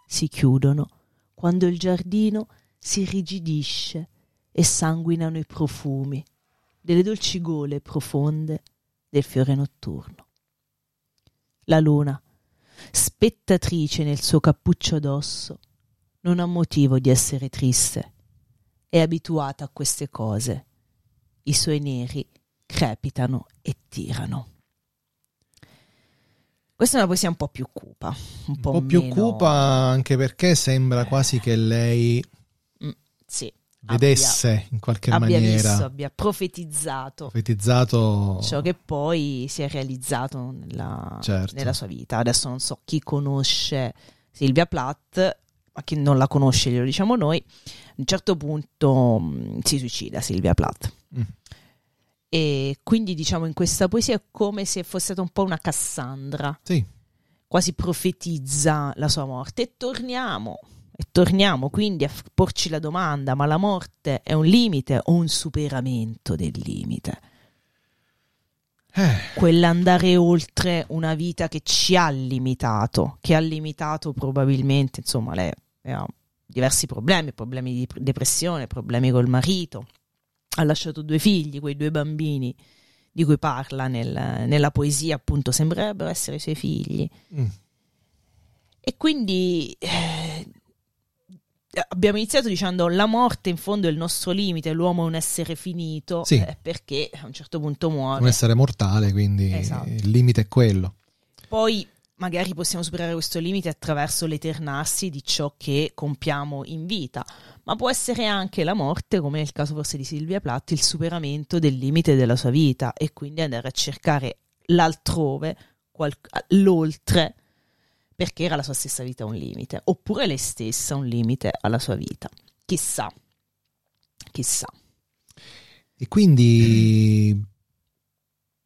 Si chiudono quando il giardino si irrigidisce e sanguinano i profumi delle dolci gole profonde del fiore notturno. La luna, spettatrice nel suo cappuccio d'osso, non ha motivo di essere triste. È abituata a queste cose. I suoi neri crepitano e tirano. Questa è una poesia un po' più cupa, un Un po', po' più meno- cupa anche perché sembra quasi che lei Sì, vedesse in qualche abbia maniera visto, abbia profetizzato profetizzato ciò che poi si è realizzato nella, Certo. nella sua vita. Adesso non so chi conosce Silvia Plath, ma chi non la conosce glielo diciamo noi. A un certo punto mh, si suicida Silvia Plath. Mm. E quindi diciamo in questa poesia è come se fosse stata un po' una Cassandra, Sì, quasi profetizza la sua morte. E torniamo, e torniamo quindi a porci la domanda, ma la morte è un limite o un superamento del limite? Eh, quell'andare oltre una vita che ci ha limitato, che ha limitato probabilmente, insomma, lei ha diversi problemi, problemi di depressione, problemi col marito, ha lasciato due figli, quei due bambini di cui parla nel- nella poesia, appunto, sembrerebbero essere i suoi figli. mm, E quindi eh, abbiamo iniziato dicendo la morte in fondo è il nostro limite, l'uomo è un essere finito, Sì. eh, perché a un certo punto muore. un essere mortale, quindi Esatto. il limite è quello. Poi magari possiamo superare questo limite attraverso l'eternarsi di ciò che compiamo in vita, ma può essere anche la morte, come nel caso forse di Silvia Plath, il superamento del limite della sua vita e quindi andare a cercare l'altrove, qual- l'oltre, perché era la sua stessa vita un limite, oppure lei stessa un limite alla sua vita. Chissà, chissà. E quindi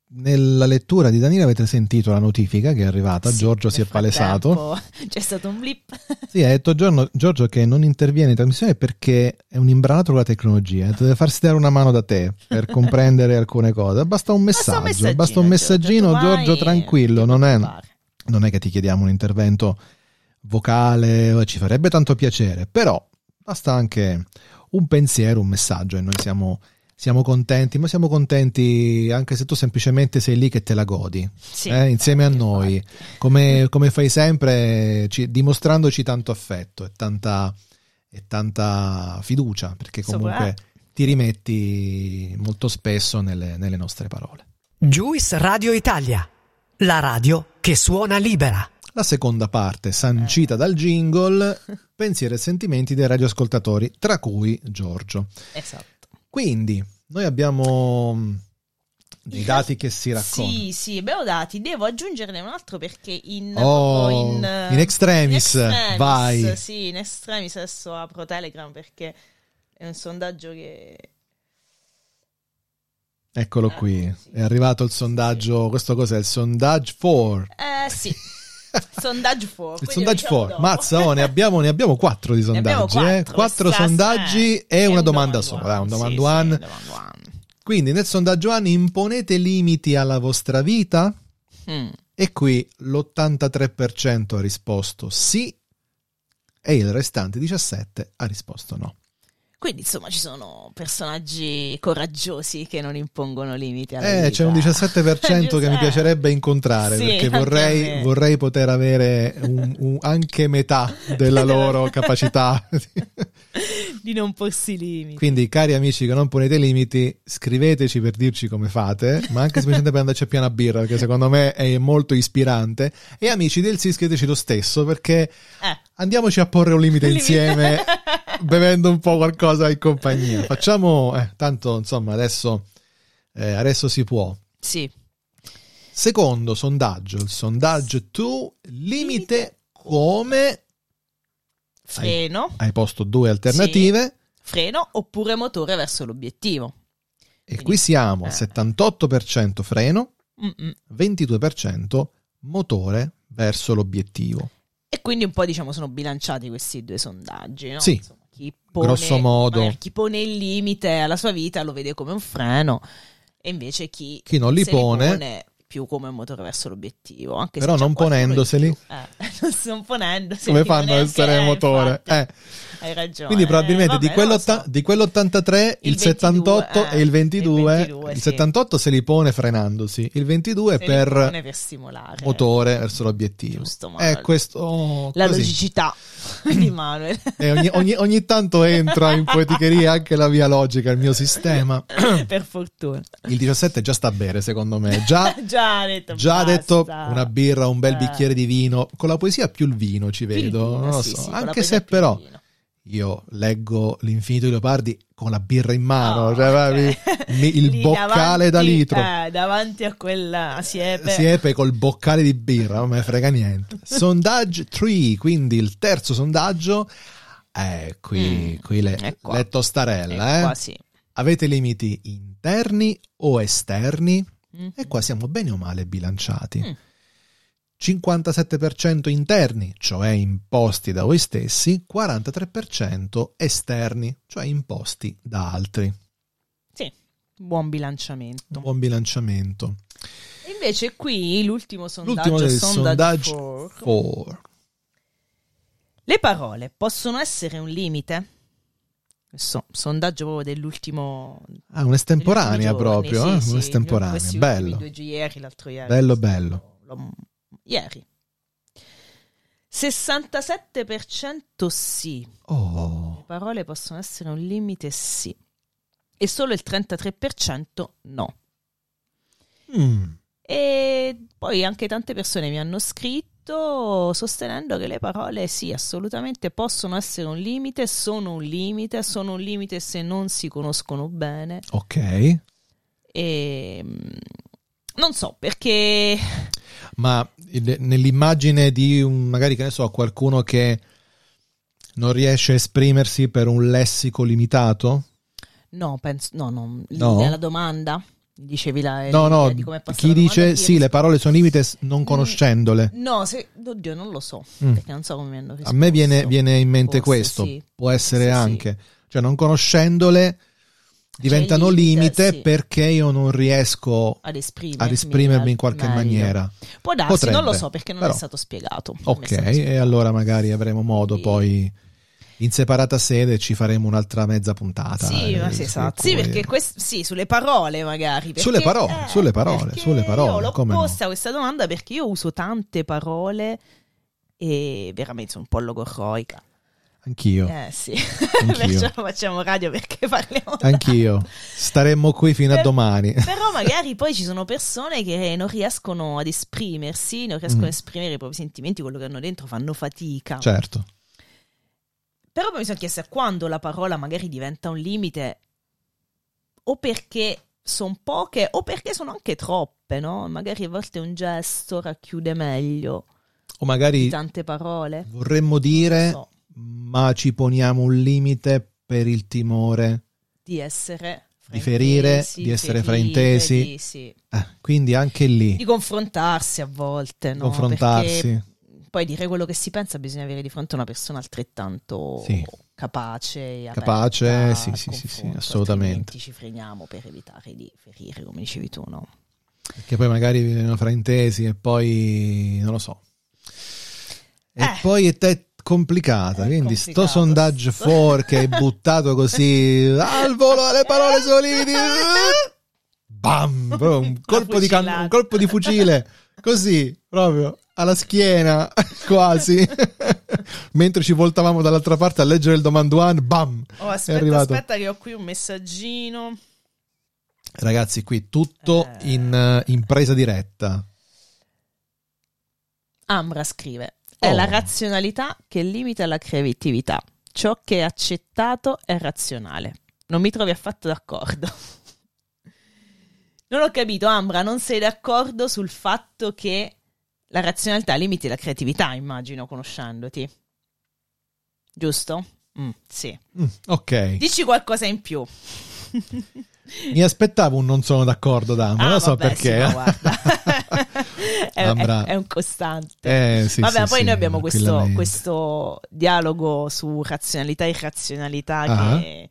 nella lettura di Danilo avete sentito la notifica che è arrivata, Sì, Giorgio si è palesato. C'è stato un blip. Sì, ha detto Giorgio, Giorgio che non interviene in trasmissione perché è un imbranato con la tecnologia, deve farsi dare una mano da te per comprendere alcune cose. Basta un Basta un messaggio, basta un messaggino, Giorgio, Giorgio, tranquillo, non è. Non è che ti chiediamo un intervento vocale, ci farebbe tanto piacere, però basta anche un pensiero, un messaggio e noi siamo, siamo contenti, ma siamo contenti anche se tu semplicemente sei lì che te la godi, Sì, eh, insieme a noi, come, come fai sempre, ci- dimostrandoci tanto affetto e tanta, e tanta fiducia, perché comunque ti rimetti molto spesso nelle, nelle nostre parole. Juice Radio Italia, la radio che suona libera. La seconda parte, sancita dal jingle, pensieri e sentimenti dei radioascoltatori, tra cui Giorgio. Esatto. Quindi, noi abbiamo mh, dei dati che si raccontano. Sì, sì, abbiamo dati. Devo aggiungerne un altro perché in, Oh, in, eh, in extremis, in extremis, vai. Sì, in extremis adesso apro Telegram perché è un sondaggio che Eccolo qui, è arrivato il sondaggio, questo cos'è? Il sondaggio 4. Eh sì. sondaggio 4. Il sondaggio 4. Mazza, oh, ne, abbiamo, ne abbiamo quattro di Ne abbiamo sondaggi. eh? quattro, Quattro sta- sondaggi eh, e una domanda domandone. sola. Dai, un Sì, domando sì, one. un domandone. Quindi nel sondaggio one imponete limiti alla vostra vita? Mm. E qui l'83% ha risposto sì e il restante 17% ha risposto no. Quindi insomma ci sono personaggi coraggiosi che non impongono limiti Eh, c'è un vita. 17% che mi piacerebbe incontrare Sì, perché a vorrei, vorrei poter avere un- un- anche metà della loro capacità. di non porsi limiti. Quindi, cari amici che non ponete limiti, scriveteci per dirci come fate, ma anche semplicemente per andarci a piena birra, perché secondo me è molto ispirante. E amici del sì, scriveteci lo stesso, perché Eh. andiamoci a porre un Limite. insieme, bevendo un po' qualcosa in compagnia. Facciamo, eh, tanto insomma, adesso, eh, adesso si può. Sì. Secondo sondaggio, il sondaggio tu, limite come... Freno, Hai posto due alternative. freno oppure motore verso l'obiettivo. E qui siamo Eh. 78% freno, Mm-mm. 22% motore verso l'obiettivo. E quindi un po' diciamo sono bilanciati questi due sondaggi, no? Sì. Insomma, chi pone, Grosso modo. chi pone il limite alla sua vita lo vede come un freno e invece chi, Chi non li se pone- più come un motore verso l'obiettivo. Anche Però non ponendoseli. Eh, non ponendoseli. Come fanno a essere eh, motore? Eh. Hai ragione. Quindi probabilmente Eh, di, vabbè, non lo quell'otta- so. di quell'83 il, Il 78 22, e il 22, il 22, il sì. 78 se li pone frenandosi, il 22 Se per per stimolare. motore verso l'obiettivo. Giusto, ma È questo la così. logicità di Manuel. E ogni, ogni- ogni tanto entra in poeticheria anche la via logica, il mio sistema. per fortuna. Il 17 già sta a bere, secondo me. Già Già ha detto Già detto una birra, un bel Eh. bicchiere di vino. Con la poesia più il vino ci vedo, vino, non lo sì, so. sì, Anche se però io leggo L'infinito di Leopardi con la birra in mano, Oh, cioè, mi- il boccale da davanti- litro. eh, davanti a quella siepe. Siepe col boccale di birra, non me ne frega niente. Sondaggio 3, quindi il terzo sondaggio. Eh, qui, Mm, qui le, le tostarella, Eh, eh. qua sì. Avete limiti interni o esterni? Mm. E qua siamo bene o male bilanciati. Mm. 57% interni, cioè imposti da voi stessi, 43% esterni, cioè imposti da altri. Sì, buon bilanciamento. Buon bilanciamento. E Invece qui l'ultimo sondaggio, L'ultimo sondage sondaggio for. 4. Le parole possono essere un limite? Questo sondaggio proprio dell'ultimo Ah, un'estemporanea ultimi giorni, proprio, sì, eh? sì, un'estemporanea, questi bello. ieri, l'altro ieri. Bello, bello. lo- ieri. 67% sì. Le Oh, parole possono essere un limite sì. E solo il 33% no. Mm. E poi anche tante persone mi hanno scritto sostenendo che le parole sì, assolutamente possono essere un limite, sono un limite, sono un limite se non si conoscono bene. ok. E mm, non so perché Ma nell'immagine di un, magari che ne so, qualcuno che non riesce a esprimersi per un lessico limitato? no, penso no, no, No? nella domanda dicevi la No, no, l'idea di come è posta chi dice sì, le parole sono limite non conoscendole. No, se, oddio, non lo so, Mm. perché non so come hanno A risposto. me viene, viene in mente Forse questo, sì. può essere Forse sì. anche, cioè non conoscendole diventano il limite, limite sì. perché io non riesco ad esprimermi, ad esprimermi in qualche meglio. maniera. Può darsi, non Potrebbe, lo so perché non però. è stato spiegato. Non Ok, stato e spiegato. allora magari avremo modo Quindi- poi in separata sede ci faremo un'altra mezza puntata. Sì, eh, ma sì, esatto. cui- Sì, perché quest- sì, sulle parole magari. perché- Sulle parole, eh, sulle parole, sulle parole, Io l'ho come no. posta questa domanda perché io uso tante parole e veramente sono un po' logorroica. Anch'io, Eh sì, Anch'io. perciò facciamo radio perché parliamo anch'io. Staremmo qui fino a Per- domani. Però magari poi ci sono persone che non riescono ad esprimersi, non riescono Mm. ad esprimere i propri sentimenti, quello che hanno dentro, fanno fatica. Certo. Però poi mi sono chiesta quando la parola magari diventa un limite, o perché sono poche, o perché sono anche troppe, no? Magari a volte un gesto racchiude meglio O magari tante parole. vorremmo dire, so, ma ci poniamo un limite per il timore di essere di ferire, di essere fraintesi. di- sì. Eh, quindi anche lì Di confrontarsi a volte, no? confrontarsi. Perché poi dire quello che si pensa bisogna avere di fronte una persona altrettanto Sì. capace aperta Capace, sì, sì, sì, sì, assolutamente. ci freniamo per evitare di ferire, come dicevi tu, no? Che poi magari vengono fraintesi e poi non lo so. E Eh. poi è te- complicata, È quindi sto complicato. sondaggio for che è buttato così al volo alle parole solidi. Bam! Un colpo, di can- un colpo di fucile, così, proprio alla schiena, quasi. Mentre ci voltavamo dall'altra parte a leggere il domanduan, bam! Oh, è aspetta, arrivato. aspetta che ho qui un messaggino. Ragazzi, qui tutto Eh. in, eh, in presa diretta. Ambra scrive: È Oh. la razionalità che limita la creatività. Ciò che è accettato è razionale. Non mi trovi affatto d'accordo. Non ho capito, Ambra, non sei d'accordo sul fatto che la razionalità limiti la creatività, immagino, conoscendoti. Giusto? Mm, sì. Mm, ok. Dici qualcosa in più. Mi aspettavo un non sono d'accordo da, Ah, non so vabbè, perché. sì, guarda. è, Ambra- è- è un costante. Eh, sì, Vabbè, sì, poi noi abbiamo questo, questo dialogo su razionalità e irrazionalità Ah. che,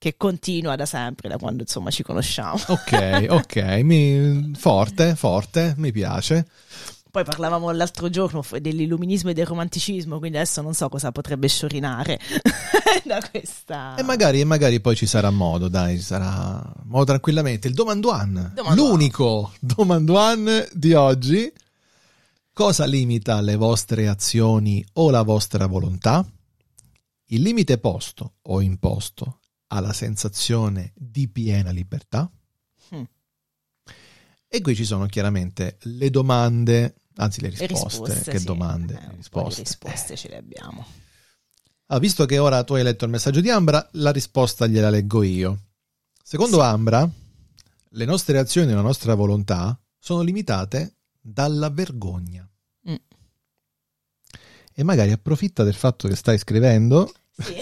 che continua da sempre, da quando insomma ci conosciamo. Ok, ok, mi- forte, forte, mi piace. Poi parlavamo l'altro giorno dell'illuminismo e del romanticismo, quindi adesso non so cosa potrebbe sciorinare da questa... E magari, e magari poi ci sarà modo, dai, ci sarà modo tranquillamente. Il domanduan, Domanduan. l'unico domanduan di oggi. Cosa limita le vostre azioni o la vostra volontà? Il limite posto o imposto alla sensazione di piena libertà? Mm. E qui ci sono chiaramente le domande, anzi le Le risposte. risposte, che sì. domande? Eh, risposte. risposte ce le abbiamo. Ah, visto che ora tu hai letto il messaggio di Ambra, la risposta gliela leggo io. Secondo Sì. Ambra, le nostre azioni e la nostra volontà sono limitate dalla vergogna. Mm. E magari approfitta del fatto che stai scrivendo, Sì.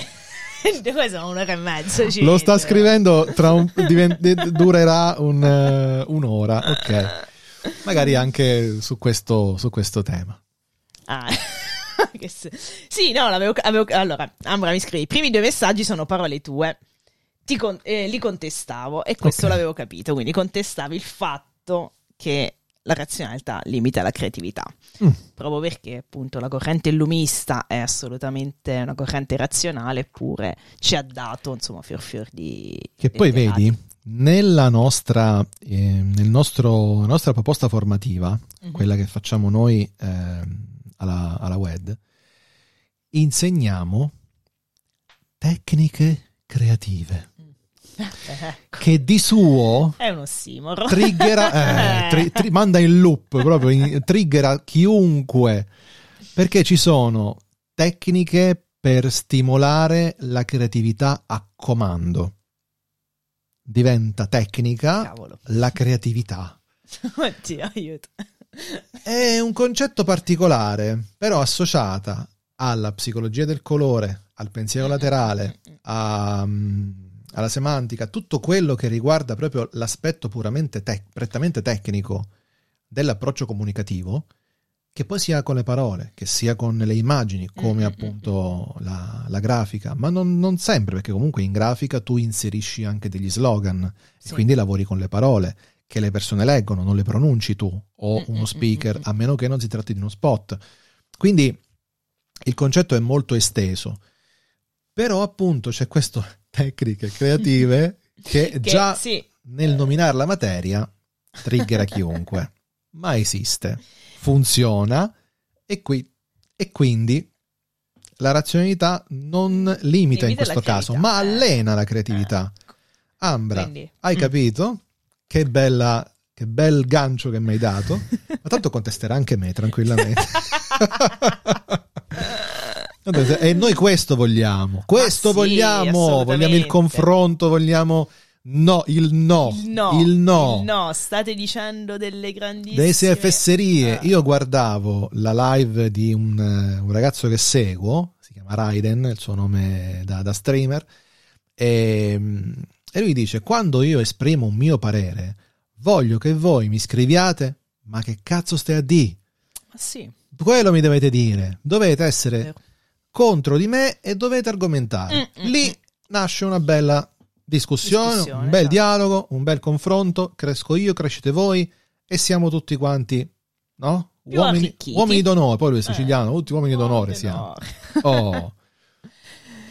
Questo è un'ora e mezza. lo sta scrivendo, tra un, diven- de- durerà un, eh, un'ora, ok. Magari anche su questo, su questo tema. Ah. sì, no, l'avevo, avevo- allora, Ambra mi scrive, i primi due messaggi sono parole tue, Ti con- eh, li contestavo e questo Ok. l'avevo capito, quindi contestavi il fatto che la razionalità limita la creatività, Mm. proprio perché appunto la corrente illumista è assolutamente una corrente razionale, eppure ci ha dato insomma fior fior di... Che poi vedi, nella nostra, eh, nel nostro, nostra proposta formativa, Mhm. quella che facciamo noi ehm, alla, alla web, insegniamo tecniche creative. Che di suo È un ossimoro. triggera, eh, tri- tri- manda in loop proprio, in- triggera chiunque perché ci sono tecniche per stimolare la creatività a comando. Diventa tecnica Cavolo. la creatività. Oddio, aiuto. È un concetto particolare, però associata alla psicologia del colore, al pensiero laterale, a, mm, alla semantica, tutto quello che riguarda proprio l'aspetto puramente tec- prettamente tecnico dell'approccio comunicativo, che poi sia con le parole, che sia con le immagini, come Mm, mm, appunto la, la grafica, ma non, non sempre, perché comunque in grafica tu inserisci anche degli slogan Sì. e quindi lavori con le parole che le persone leggono, non le pronunci tu o Mm, mm, uno mm, speaker, mm, mm. a meno che non si tratti di uno spot. Quindi il concetto è molto esteso, però appunto c'è questo tecniche creative che, Che, già sì, nel nominare la materia triggera chiunque, ma esiste, funziona e, qui, e quindi la razionalità non limita in Limita questo la caso, ma eh. allena la creatività. Ambra, quindi... hai Mm. capito? Che bella, che bel gancio che mi hai dato. Ma tanto contesterà anche me tranquillamente. E noi questo vogliamo. Questo sì, vogliamo. Vogliamo il confronto, vogliamo no, il no, Il no, il no. il no, state dicendo delle grandissime... Delle fesserie. Ah. Io guardavo la live di un, eh, un ragazzo che seguo, si chiama Raiden, il suo nome da, da streamer, e, e E lui dice, quando io esprimo un mio parere, voglio che voi mi scriviate, ma che cazzo stai a di? Ma sì, Quello mi dovete dire. Dovete essere vero. Contro di me e dovete argomentare. Mm, mm, Lì mm. nasce una bella discussione, Discussione, un bel esatto. dialogo, un bel confronto. Cresco io, crescete voi e siamo tutti quanti, no? Uomini, uomini d'onore. Poi lui è Eh. siciliano, tutti uomini d'onore siamo. Oh.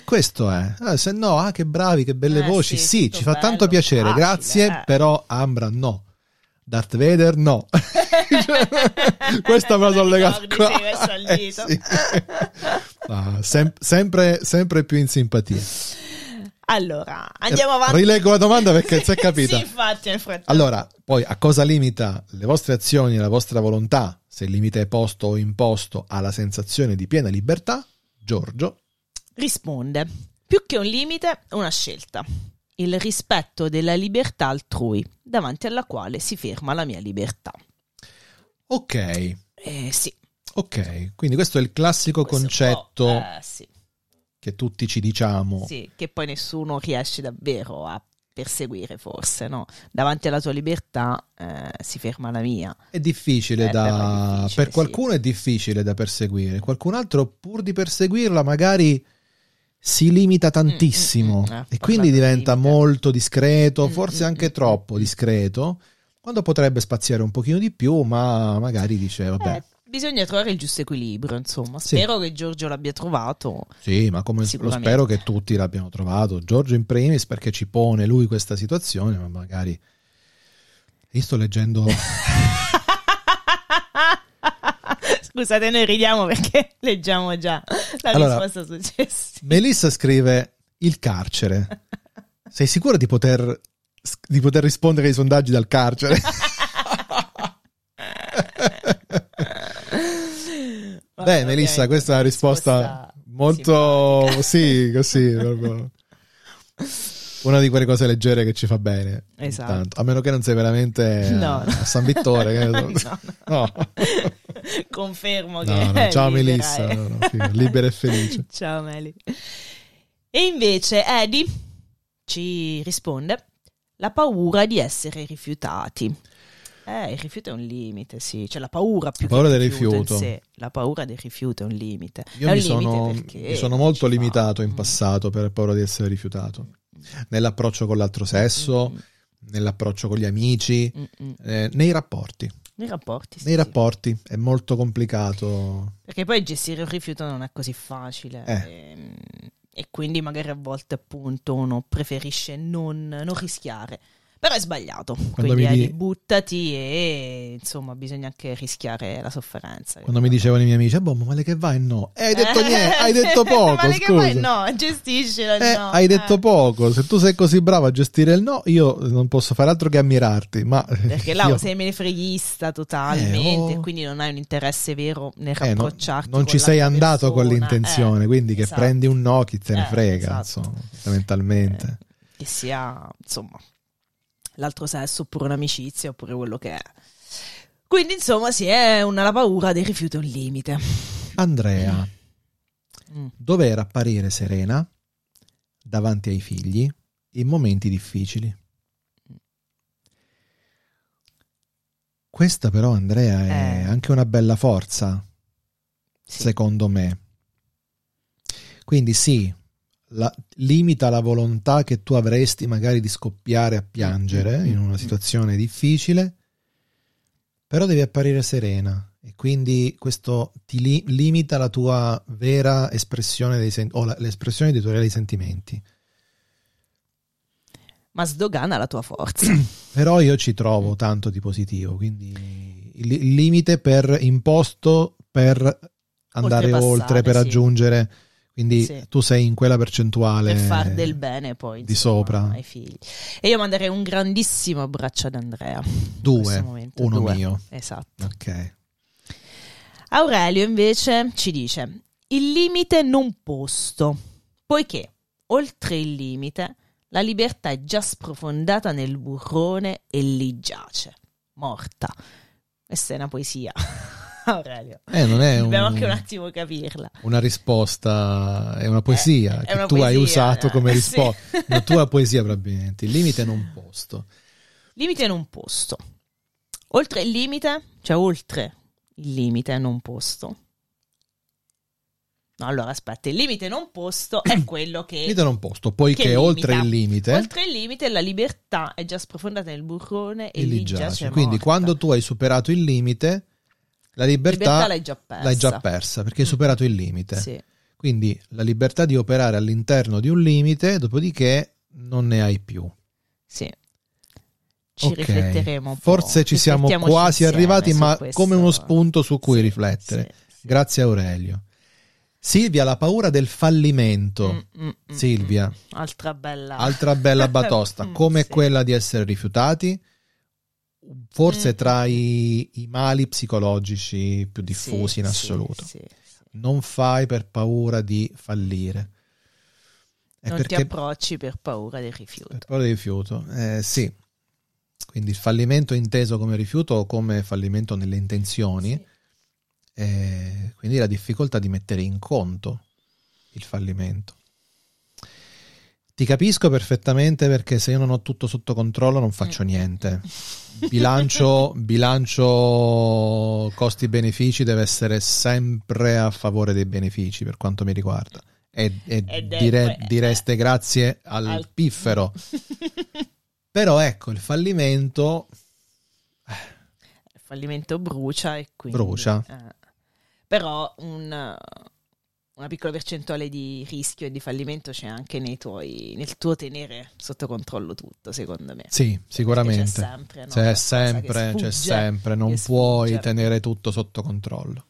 Questo è. Ah, se no, ah, che bravi, che belle Eh, voci. sì, Sì, ci fa tanto bello, piacere, facile, grazie. eh. Però Ambra no. Darth Vader no. Questa me la sono legata qua. Eh, sì. Ah, sem- sempre, sempre più in simpatia. Allora, andiamo avanti. Rileggo la domanda perché si è capita. sì, infatti, nel frattempo. Allora, poi a cosa limita le vostre azioni e la vostra volontà? Se il limite è posto o imposto alla sensazione di piena libertà? Giorgio. risponde: più che un limite, una scelta. Il rispetto della libertà altrui, davanti alla quale si ferma la mia libertà. Ok, Eh sì. ok. Quindi questo è il classico questo concetto eh, sì, che tutti ci diciamo. sì, che poi nessuno riesce davvero a perseguire, forse, no? Davanti alla tua libertà eh, si ferma la mia. È difficile Eh, da... è difficile, per qualcuno è difficile da perseguire, qualcun altro pur di perseguirla magari si limita tantissimo mm, mm, eh, e quindi parlando di diventa limite. molto discreto, Mm, forse mm, anche mm, troppo mm. discreto, quando potrebbe spaziare un pochino di più, ma magari dice vabbè, Eh, bisogna trovare il giusto equilibrio, insomma. Sì. Spero che Giorgio l'abbia trovato. sì, ma come lo spero che tutti l'abbiano trovato, Giorgio in primis perché ci pone lui questa situazione, ma magari... Io sto leggendo... Scusate, noi ridiamo perché leggiamo già la Allora, risposta successiva. Melissa scrive il carcere. Sei sicura di poter, di poter rispondere ai sondaggi dal carcere? Beh, Melissa, questa è una risposta molto... Sì, così, proprio. Una di quelle cose leggere che ci fa bene. Esatto. intanto. A meno che non sei veramente No, a, no. a San Vittore. No, No. Confermo che ciao Melissa, libera e felice. Ciao Meli. E invece Eddie ci risponde la paura di essere rifiutati. Eh, il rifiuto è un limite, sì, cioè la paura più La paura del rifiuto. La paura del rifiuto è un limite. Io mi un limite sono, perché mi sono molto limitato in Mm. passato per paura di essere rifiutato. Nell'approccio con l'altro sesso, Mm, nell'approccio con gli amici, mm, mm. eh, nei rapporti. Nei rapporti, sì, Nei sì. rapporti è molto complicato. Perché poi gestire un rifiuto non è così facile. Eh. ehm, E, quindi magari a volte appunto uno preferisce non, non rischiare. Però è sbagliato. quindi mi Eddie, di- buttati e insomma bisogna anche rischiare la sofferenza. Quando mi dicevano i miei amici, "Ah, boh, ma male che vai? No. Eh, hai detto niente, hai detto poco, Male che scusa. vai? No, gestiscila. Eh, no. hai detto Eh. poco. Se tu sei così bravo a gestire il no, io non posso fare altro che ammirarti. Ma Perché là io- sei menefreghista totalmente, Eh, oh. e quindi non hai un interesse vero nel Eh, rapprocciarti. non con ci sei andato con persona. l'intenzione, Eh, quindi che esatto. prendi un no, chi te ne Eh, frega, esatto. insomma, fondamentalmente. che sia insomma l'altro sesso oppure un'amicizia oppure quello che è. Quindi insomma sì, è una la paura del rifiuto è un limite. Andrea, Mm. dover apparire serena davanti ai figli in momenti difficili. Questa però, Andrea, è Eh. anche una bella forza, Sì. secondo me. Quindi sì, la- limita la volontà che tu avresti magari di scoppiare a piangere Mm, mm, in una mm. situazione difficile, però devi apparire serena e quindi questo ti li- limita la tua vera espressione dei sen- o la- l'espressione dei tuoi reali sentimenti. Ma sdogana la tua forza. Però io ci trovo tanto di positivo, quindi il, il limite per imposto per andare oltre, per sì. aggiungere. Quindi Sì. tu sei in quella percentuale per far del bene poi di insomma, sopra. ai figli. E io manderei un grandissimo abbraccio ad Andrea. Due, momento, uno due. mio. Esatto. Ok. Aurelio invece ci dice il limite non posto, poiché oltre il limite la libertà è già sprofondata nel burrone e lì giace, morta. Questa è una poesia. Aurelio. Eh, non è Dobbiamo un- anche un attimo capirla. una risposta, è una poesia Eh, che una tu hai poesia, usato eh, come sì. risposta. Una tua poesia probabilmente. Il limite non posto. Limite non posto. Oltre il limite, cioè oltre il limite non posto. No, allora aspetta, il limite non posto è quello che... Limite non posto, poiché che oltre il limite Oltre il limite la libertà è già sprofondata nel burrone e, e lì giace. c'è Quindi morta. quando tu hai superato il limite, la libertà, libertà l'hai già persa. l'hai già persa perché hai Mm. superato il limite. Sì. Quindi la libertà di operare all'interno di un limite, dopodiché non ne hai più. Sì. Ci Ok. rifletteremo un po'. Forse ci siamo quasi arrivati, ma questo. come uno spunto su cui Sì, riflettere. sì. Grazie Aurelio. Silvia, la paura del fallimento. Mm, mm, mm, Silvia, mm. Altra bella. altra bella batosta, come quella di essere rifiutati, forse Mm. tra i, i mali psicologici più diffusi Sì, in assoluto. sì, sì. Non fai per paura di fallire. È Non ti approcci per paura del rifiuto. per paura di rifiuto. Eh, sì. Quindi il fallimento inteso come rifiuto o come fallimento nelle intenzioni. Eh, quindi la difficoltà di mettere in conto il fallimento. Ti capisco perfettamente perché se io non ho tutto sotto controllo non faccio Mm. niente. Bilancio, bilancio costi-benefici deve essere sempre a favore dei benefici per quanto mi riguarda. E, e dire- que- direste grazie al, Al- piffero. Però ecco, il fallimento Il fallimento brucia e quindi... Brucia. eh. Però un, una piccola percentuale di rischio e di fallimento c'è anche nei tuoi, nel tuo tenere sotto controllo tutto, secondo me. Sì, Perché sicuramente. C'è sempre, no, C'è sempre, che c'è sfugge, sempre, non puoi sfugge. tenere tutto sotto controllo.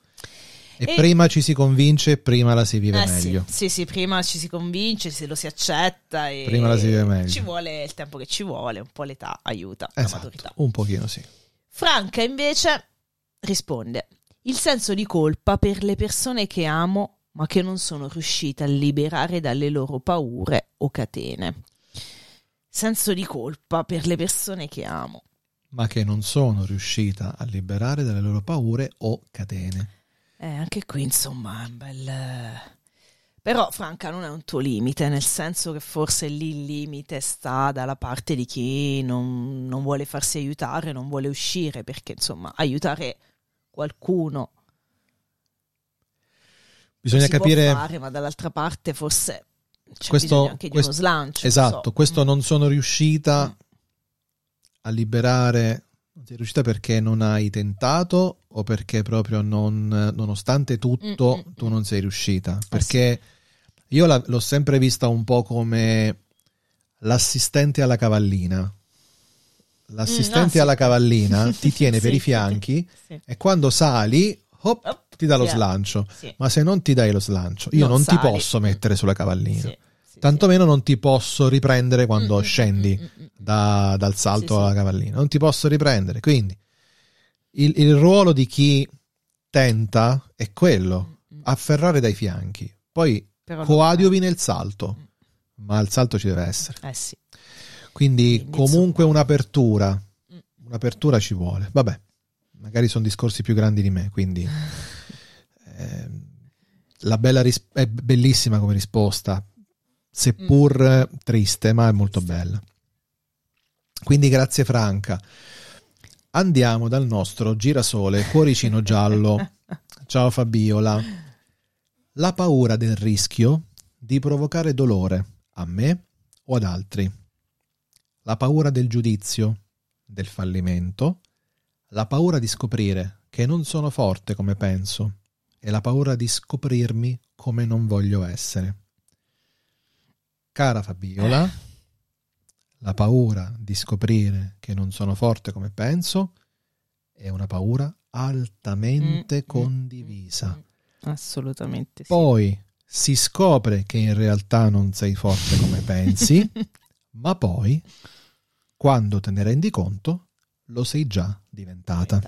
E, E- prima ci si convince, prima la si vive Eh sì, meglio. sì, sì, prima ci si convince, se lo si accetta e Prima la si vive meglio. ci vuole il tempo che ci vuole, un po' l'età aiuta, la Esatto, maturità. un pochino sì. Franca invece risponde: Il senso di colpa per le persone che amo, ma che non sono riuscita a liberare dalle loro paure o catene. Senso di colpa per le persone che amo. Ma che non sono riuscita a liberare dalle loro paure o catene. Eh, anche qui, insomma, è un bel. Però, Franca, non è un tuo limite, nel senso che forse lì il limite sta dalla parte di chi non, non vuole farsi aiutare, non vuole uscire, perché, insomma, aiutare qualcuno Bisogna si capire fare, ma dall'altra parte forse c'è Questo- anche questo- di uno slancio. Esatto, so. questo Mm. non sono riuscita Mm. a liberare. Non sei riuscita perché non hai tentato o perché proprio non, nonostante tutto Mm, mm, tu non sei riuscita? Eh Perché io la- l'ho sempre vista un po' come l'assistente alla cavallina. L'assistente Mm, ah, sì. alla cavallina ti tiene per Sì. i fianchi Sì. e quando sali, hop, Op, ti dà lo sì, slancio. sì, Ma se non ti dai lo slancio, io Non non, ti posso mettere sulla cavallina. sì, Tantomeno non ti posso riprendere quando Mm, mm, scendi mm, mm, da- dal salto alla cavallina. Non ti posso riprendere. Quindi il, il ruolo di chi tenta è quello, Mm, mm. afferrare dai fianchi. Poi Però coadiuvi nel salto, ma il salto ci deve essere. Eh sì. Quindi Quindi, comunque insomma. un'apertura, un'apertura ci vuole. Vabbè, magari sono discorsi più grandi di me, quindi ehm, la bella ris- è bellissima come risposta, seppur eh, triste, ma è molto bella. Quindi grazie Franca. Andiamo dal nostro girasole cuoricino giallo. Ciao Fabiola. La paura del rischio di provocare dolore a me o ad altri. La paura del giudizio, del fallimento. La paura di scoprire che non sono forte come penso e la paura di scoprirmi come non voglio essere. Cara Fabiola, la paura di scoprire che non sono forte come penso è una paura altamente Mm, mm, condivisa. mm, mm. Assolutamente sì. Poi si scopre che in realtà non sei forte come pensi, ma poi, quando te ne rendi conto, lo sei già diventata.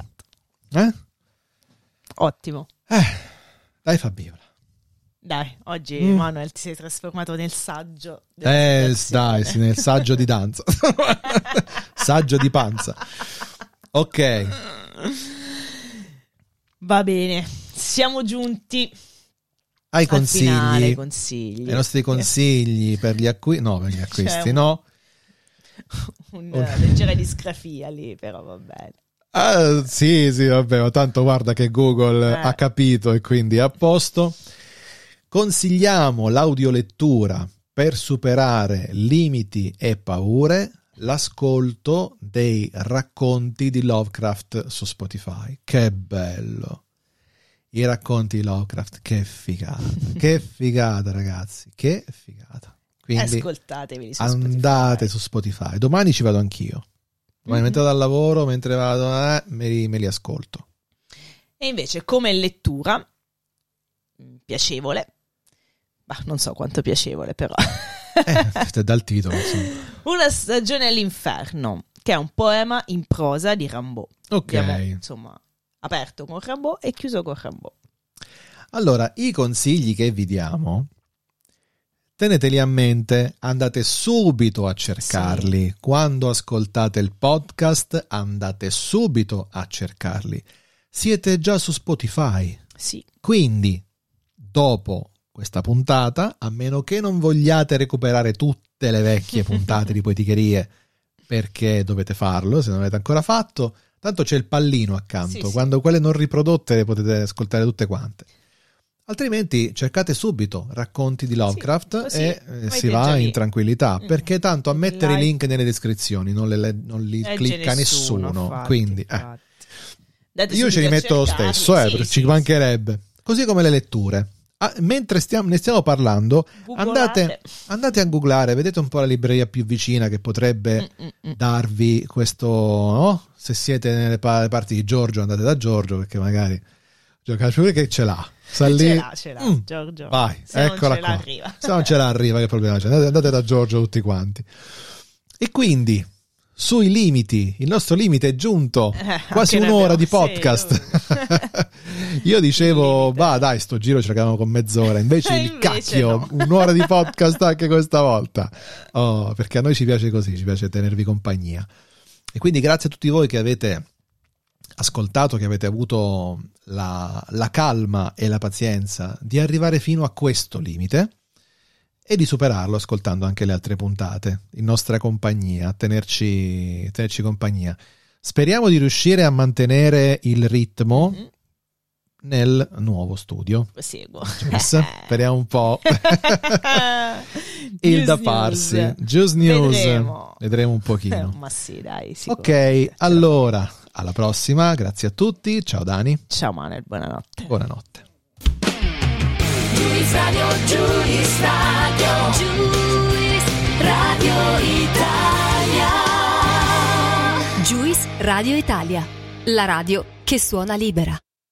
Eh? Ottimo. Eh, dai Fabiola. Dai, oggi Mm. Manuel ti sei trasformato nel saggio. Eh, dai, sì, nel saggio di danza. saggio di panza. Ok, Va bene, siamo giunti Ai al finale, consigli, consigli. ai nostri consigli per gli acquisti, no, per gli acquisti, C'è un- no. Una leggera disgrafia lì, però va bene. Ah, sì, sì, vabbè, ma tanto guarda che Google Eh. ha capito e quindi è a posto. Consigliamo l'audiolettura per superare limiti e paure, l'ascolto dei racconti di Lovecraft su Spotify. Che bello! I racconti di Lovecraft, che figata, che figata ragazzi, che figata. Quindi Ascoltateveli su andate Spotify. su Spotify. Domani ci vado anch'io. Domani Mhm. mentre vado al lavoro, mentre vado, eh, me, li, me li ascolto. E invece come lettura, piacevole, bah, non so quanto piacevole però, Eh, dal titolo, insomma. Una stagione all'inferno, che è un poema in prosa di Rimbaud. Ok. Abbiamo, insomma, aperto con Rimbaud e chiuso con Rimbaud. Allora, i consigli che vi diamo, teneteli a mente, andate subito a cercarli. Quando ascoltate il podcast, andate subito a cercarli. Siete già su Spotify. Sì, Quindi, dopo questa puntata, a meno che non vogliate recuperare tutte le vecchie puntate di poeticherie, perché dovete farlo se non l'avete ancora fatto, tanto c'è il pallino accanto, Sì, sì. quando quelle non riprodotte le potete ascoltare tutte quante. Altrimenti cercate subito racconti di Lovecraft così e eh, si va in tranquillità, Mm. perché tanto a mettere i Like. link nelle descrizioni non, le- non li legge clicca nessuno, infatti, quindi eh. Io ce subito li a metto lo stesso, eh, Sì, perché sì, ci mancherebbe. Così come le letture. Ah, mentre stiamo- ne stiamo parlando, andate, andate a googlare, vedete un po' la libreria più vicina che potrebbe Mm, mm, mm. darvi questo. no? Se siete nelle pa- parti di Giorgio, andate da Giorgio perché magari gioca pure che ce l'ha. Sta lì. Ce l'ha, ce l'ha, Mm, Giorgio. Vai, Se non eccola ce qua. l'ha, arriva. Se non ce la arriva, che problema c'è? Andate, andate da Giorgio tutti quanti. E quindi, sui limiti, il nostro limite è giunto. Eh, Quasi un'ora di abbiamo- podcast. Io dicevo, va dai, sto giro ce l'abbiamo con mezz'ora. Invece, il invece cacchio, no. un'ora di podcast anche questa volta. Oh, perché a noi ci piace così, ci piace tenervi compagnia. E quindi grazie a tutti voi che avete ascoltato, che avete avuto la, la calma e la pazienza di arrivare fino a questo limite e di superarlo ascoltando anche le altre puntate in nostra compagnia, tenerci, tenerci compagnia. Speriamo di riuscire a mantenere il ritmo Mhm. nel nuovo studio. Seguo. Gius, Speriamo un po'. il News, da news. farsi. Just News. Vedremo. Vedremo un pochino. Ma sì, dai. Ok, allora, alla prossima. Grazie a tutti. Ciao Dani. Ciao Manuel, buonanotte. Buonanotte. Juice Radio, Italia. Juice Radio Italia, la radio che suona libera.